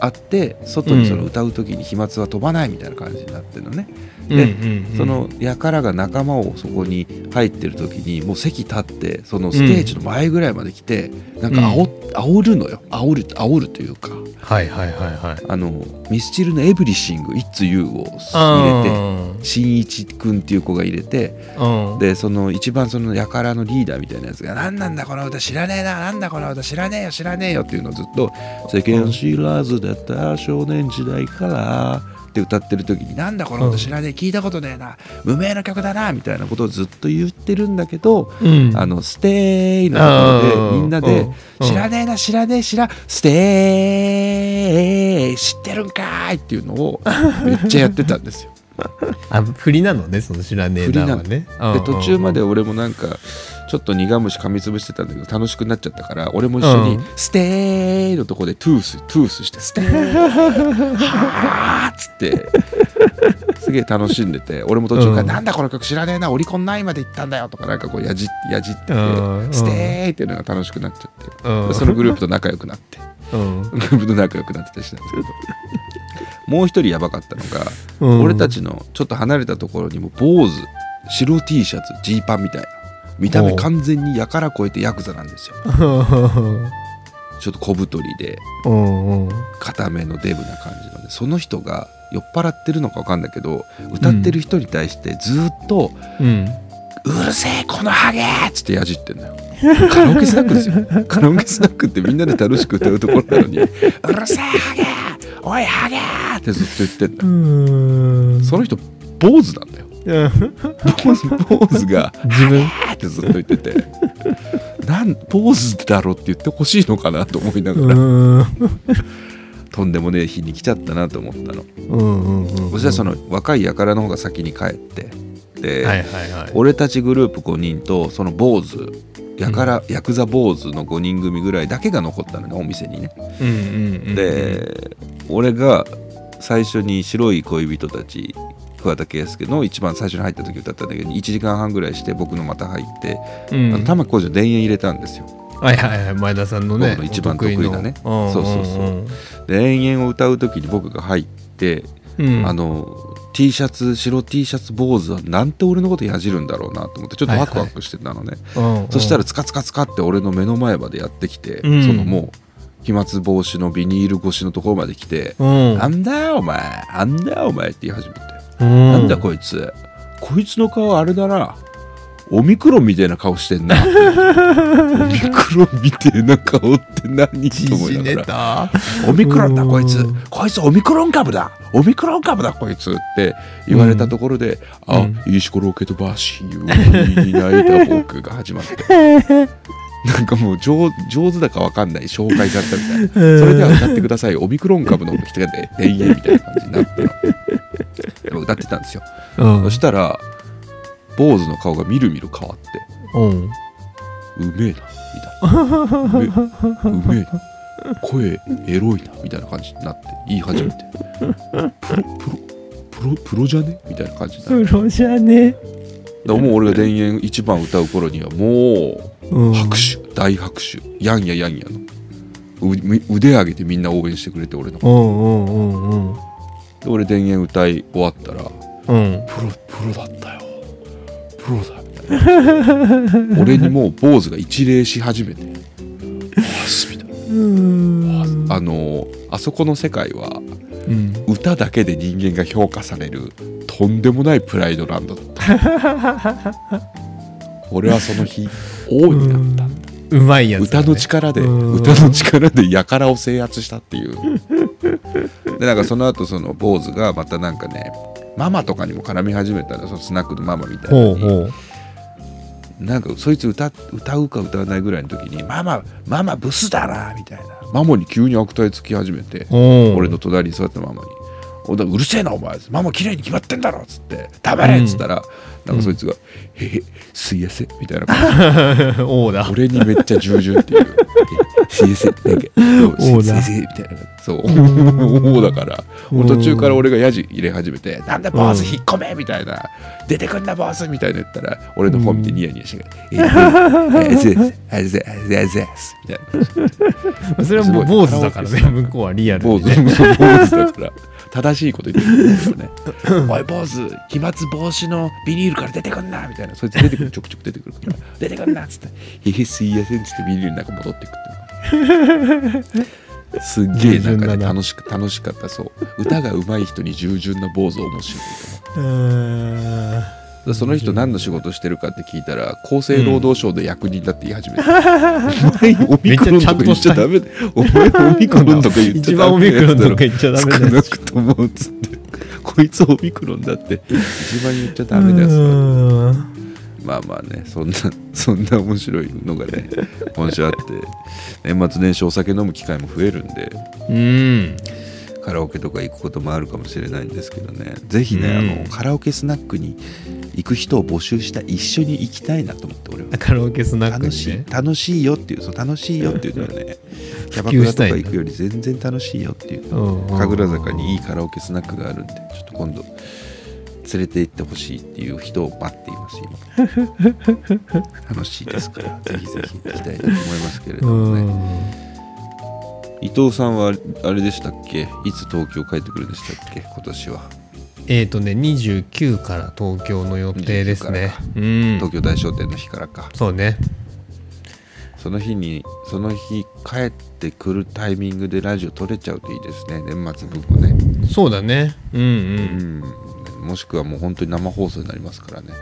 あって外にその歌う時に飛沫は飛ばないみたいな感じになってるのね、で、うんうん。うんその輩が仲間をそこに入ってる時にもう席立ってそのステージの前ぐらいまで来て、なんか煽,、煽るのよ。煽る煽るというか。はいはいはいはい。あのミスチルの「エブリシング It's You」を入れてしん。いちくんっていう子が入れてうん。でその一番その輩のリーダーみたいなやつが「何なんだこの歌知らねえななんだこの歌知らねえよ知らねえよ」っていうのをずっと「世間知らずだった少年時代から」って歌ってる時に「なんだこの歌知らねえ聞いたことねえな無名の曲だな」みたいなことをずっと言ってるんだけど、うん。あの Stay のところでみんなでうん「知らねえな知らねえ知ら Stay 知ってるんかーい」っていうのをめっちゃやってたんですよ。あ振りなのねその知らねえなはね。で途中まで俺もなんかちょっと苦虫噛みつぶしてたんだけど楽しくなっちゃったから俺も一緒にうん「Stay」のとこでトゥーストゥースして「Stay」はーっつってすげえ楽しんでて俺も途中から「うん。なんだこの曲知らねえなオリコン9まで行ったんだよ」とかなんかこうやじやじっててうん「ステー」っていうのが楽しくなっちゃってそのグループと仲良くなって。うんグループと仲良くなってたりしたん。ですけどもう一人やばかったのがうん。俺たちのちょっと離れたところにも坊主白 T シャツジーパンみたいな見た目完全にやから超えてヤクザなんですよ。ちょっと小太りで固めのデブな感じのでその人が酔っ払ってるのか分かんないけど歌ってる人に対してずっとうん「うるせえこのハゲ!」っつってやじってんのよ。カラオケスナックですよカラオケスナックってみんなで楽しく歌うところなのに「うるせえハゲおいハゲ!」ってずっと言ってんだ。うよん。その人坊主なんだよ。坊主坊主が自分「ってずっと言ってて。なん坊主だろって言ってほしいのかなと思いながら、うん。とんでもねえ日に来ちゃったなと思ったの、うんうんうんそしたらその若い輩の方が先に帰ってで、はいはいはい。俺たちグループ5人とその坊主やから、ヤクザ坊主の5人組ぐらいだけが残ったのねお店にね、うんうんうんで俺が最初に白い恋人たち桑田佳祐の一番最初に入った時歌ったんだけど1時間半ぐらいして僕のまた入って、うん。あの玉木浩二の田園入れたんですよ。はいはいはい前田さんのね一番得意なね。おそうそうそう。で田園を歌う時に僕が入って、うんうん。あの T シャツ白 T シャツ坊主はなんて俺のことやじるんだろうなと思ってちょっとワクワクしてたのね、うんそしたらツカツカツカって俺の目の前までやってきて、うん。そのもう飛沫防止のビニール越しのところまで来て「うんなんだよお前なんだよお前」って言い始めて「うんなんだこいつこいつの顔あれだなオミクロンみたいな顔してんな」オミクロンみたいな顔って何時と思いながら。タオミクロンだうんこいつ。こいつオミクロン株だ。オミクロン株だこいつって言われたところで、あうん。いいしころけとばしゆうに泣いたフォークが始まって。なんかもう上上手だかわかんない紹介されたみたいな。それでは歌ってください。オミクロン株の人がね永遠みたいな感じになって。の 歌ってたんですよ、うん。そしたら坊主の顔がみるみる変わって。うん。うめえなみたいな。うめえな声エロいなみたいな感じになって言い始めて。プロプロプロじゃね？みたいな感じプロじゃね？だからもう俺が田園一番歌う頃にはもう拍手。大拍手。やんややんやの。う腕上げてみんな応援してくれて俺の。うんうんうんうん。で俺田園歌い終わったらうん。プロプロだったよプロだみたいな。俺にもう坊主が一礼し始めて「あす」みたいなうん。あのあそこの世界はうん。歌だけで人間が評価されるとんでもないプライドランドだった。俺はその日王になった。うまいやね。歌の力でうん。歌の力で輩を制圧したっていう。でなんかその後その坊主がまたなんかねママとかにも絡み始めたらそのスナックのママみたいなのに。なんかそいつ歌歌うか歌わないぐらいの時に「ママママブスだな」みたいな。ママに急に悪態つき始めてお俺の隣に座ったママに「おだうるせえなお前。ママ綺麗に決まってんだろ」っつって「黙れ」っつったら、なんかそいつが「へへすいやせ」みたいな。感じ俺にめっちゃ従順っていう「すいやせ」なんか「どおうだ。うすいやせ」みたいな。そう。おうだから。うん途中から俺がヤジ入れ始めて「なんだ坊主引っ込め」みたいな「出てくんな坊主」みたいな言ったら俺の方見てニヤニヤして「ええええええせえせえせみたいなそれはもう坊主だからね向こうはリアルにね。坊主だから正しいこと言ってるんですよね。おい坊主飛沫防止のビニールから出てくんなみたいなそいつ出てくるちょくちょく出てくるから。出てくんなっつって「へへすいやせん」っつってビニールの中戻ってくって。すっげえなんかね楽しく楽しかった。そう。歌が上手い人に従順な坊主面白いと思うその人何の仕事してるかって聞いたら厚生労働省で役人だって言い始めた、お前オミクロンとか言っちゃダメだお前オミクロンとか言っちゃ一番オミクロンとか言っちゃダメだよ。ともっつってこいつオミクロンだって。一番言っちゃダメだよまあまあねそんなそんな面白いのがね 今週あって年末年始お酒飲む機会も増えるんで。うんカラオケとか行くこともあるかもしれないんですけどね。ぜひね、うん。あのカラオケスナックに行く人を募集した一緒に行きたいなと思って俺は。カラオケスナック楽しい楽しいよっていうそう楽しいよっていうのはねキャバクラとか行くより全然楽しいよっていう神楽坂にいいカラオケスナックがあるんでちょっと今度連れて行ってほしいっていう人を待っています今。楽しいですからぜひぜひ行きたいなと思いますけれどうもね。ん伊藤さんはあれでしたっけ？いつ東京帰ってくるんでしたっけ？今年は。えっとね29から東京の予定ですね。うん。東京大商店の日からか。そうね。その日にその日帰ってくるタイミングでラジオ撮れちゃうといいですね。年末分もね、そうだね。うんううん。ん、もしくはもう本当に生放送になりますからね。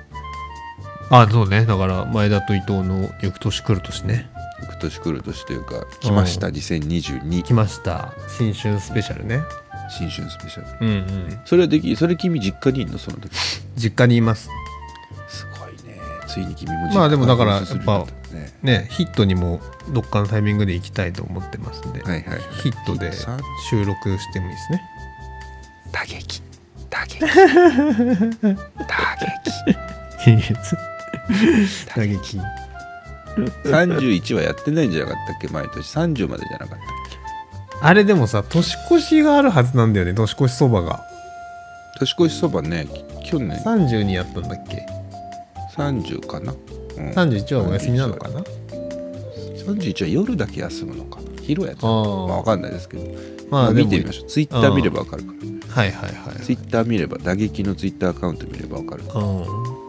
あそうね。だから前田と伊藤の翌年来る年ね。行く年来る年というか来ました2022来ました。新春スペシャルね。新春スペシャル。うんうん。それはできそれ君実家にいんの？その時。実家にいます。すごいね。ついに君も実家まあでもだからに移するようになったね。ねヒットにもどっかのタイミングで行きたいと思ってますんで、はいはいはい。ヒットでさ収録してもいいですね。打撃。打撃。打 打撃。撃 31はやってないんじゃなかったっけ？毎年。30までじゃなかったっあれでもさ年越しがあるはずなんだよね。年越しそばが。け年越しそばね去年。30にやったんだっけ？30かな、うん、31はお休みなのかな？31は。夜だけ休むのか。な昼はやってるあまあ、わかんないですけど、まあまあ、でも見てみましょう。ツイッター見ればわかるからはいはいはいツイッター見れば打撃のツイッターアカウント見ればわかるうん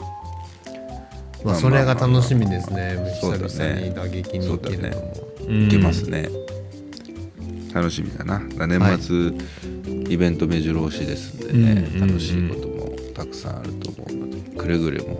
ままああ。それが楽しみですね。久々に打撃に行けるのも。いけますね、楽しみだな。年末、イベント目白押しですんでね、うん。楽しいこともたくさんあると思うのでくれぐれも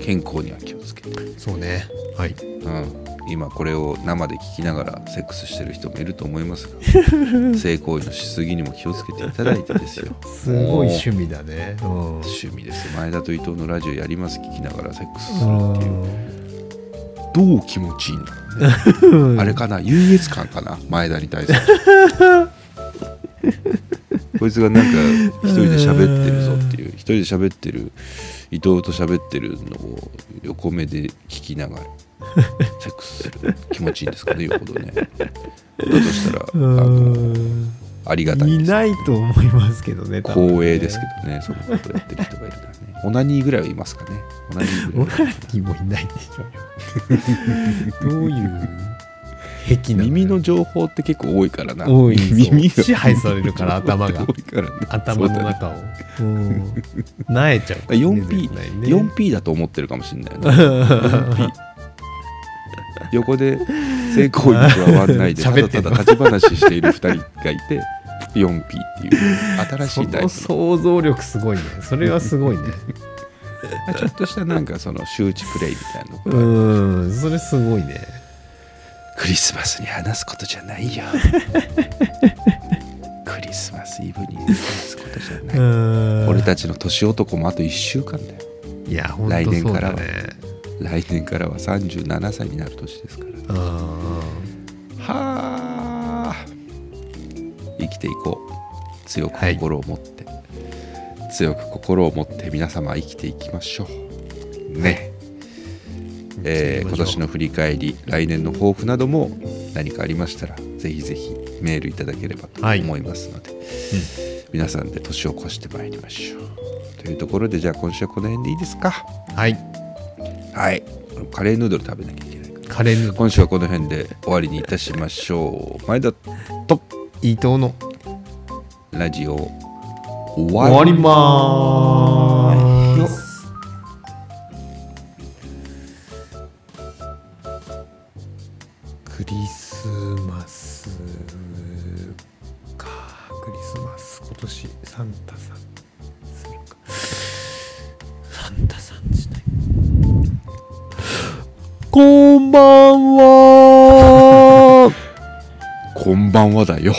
健康には気をつけて、そうね。はい。うん、今これを生で聞きながらセックスしてる人もいると思いますが 性行為のしすぎにも気をつけていただいてですよ。すごい趣味だね。うん。趣味ですよ。前田と伊藤のラジオやります。聞きながらセックスするっていう。どう気持ちいいんだろうね。あれかな？優越感かな？前田に対する。こいつがなんか一人で喋ってるぞっていう。一人で喋ってる伊藤と喋ってるのを横目で聞きながら セックスする気持ちいいんですかねよほどね。だとしたら あのありがたいですいないと思いますけどね光栄ですけどねそのことやってる人がいるからね。オナニーぐらいはいますかね。オナニーぐオらい。ナニーもいないでしょ どういう？癖なの耳の情報って結構多いからな。多い。耳支配されるから頭が。多いからね頭の中を。うん。なえちゃうね 4P、絶対ね。4P だと思ってるかもしれないよね 4P 横で性行為に加わらないでただただ立ち話している2人がいて 4P っていう新しいタイプ想像力すごいね。それはすごいね。の ちょっとしたなんかその周知プレイみたいなのうがん。それすごいね。クリスマスに話すことじゃないよ。クリスマスイブに話すことじゃない。俺たちの年男もあと1週間だよ。いや本来当そう年からは。だね来年からは37歳になる年ですからうんはあ。生きていこう。強くはい心を持って、強く心を持って皆様生きていきましょう。ね、えー今年の振り返り来年の抱負なども何かありましたらぜひぜひメールいただければとはい。思いますので、皆さんで年を越してまいりましょう。というところでじゃあ今週はこの辺でいいですか？はいはい。カレーヌードル食べなきゃいけないから。カレーヌードル。今週はこの辺で終わりにいたしましょう。前田と伊藤の。ラジオ。終終わりまーすクリスマスか。クリスマス今年こんばんは。こんばんはだよ。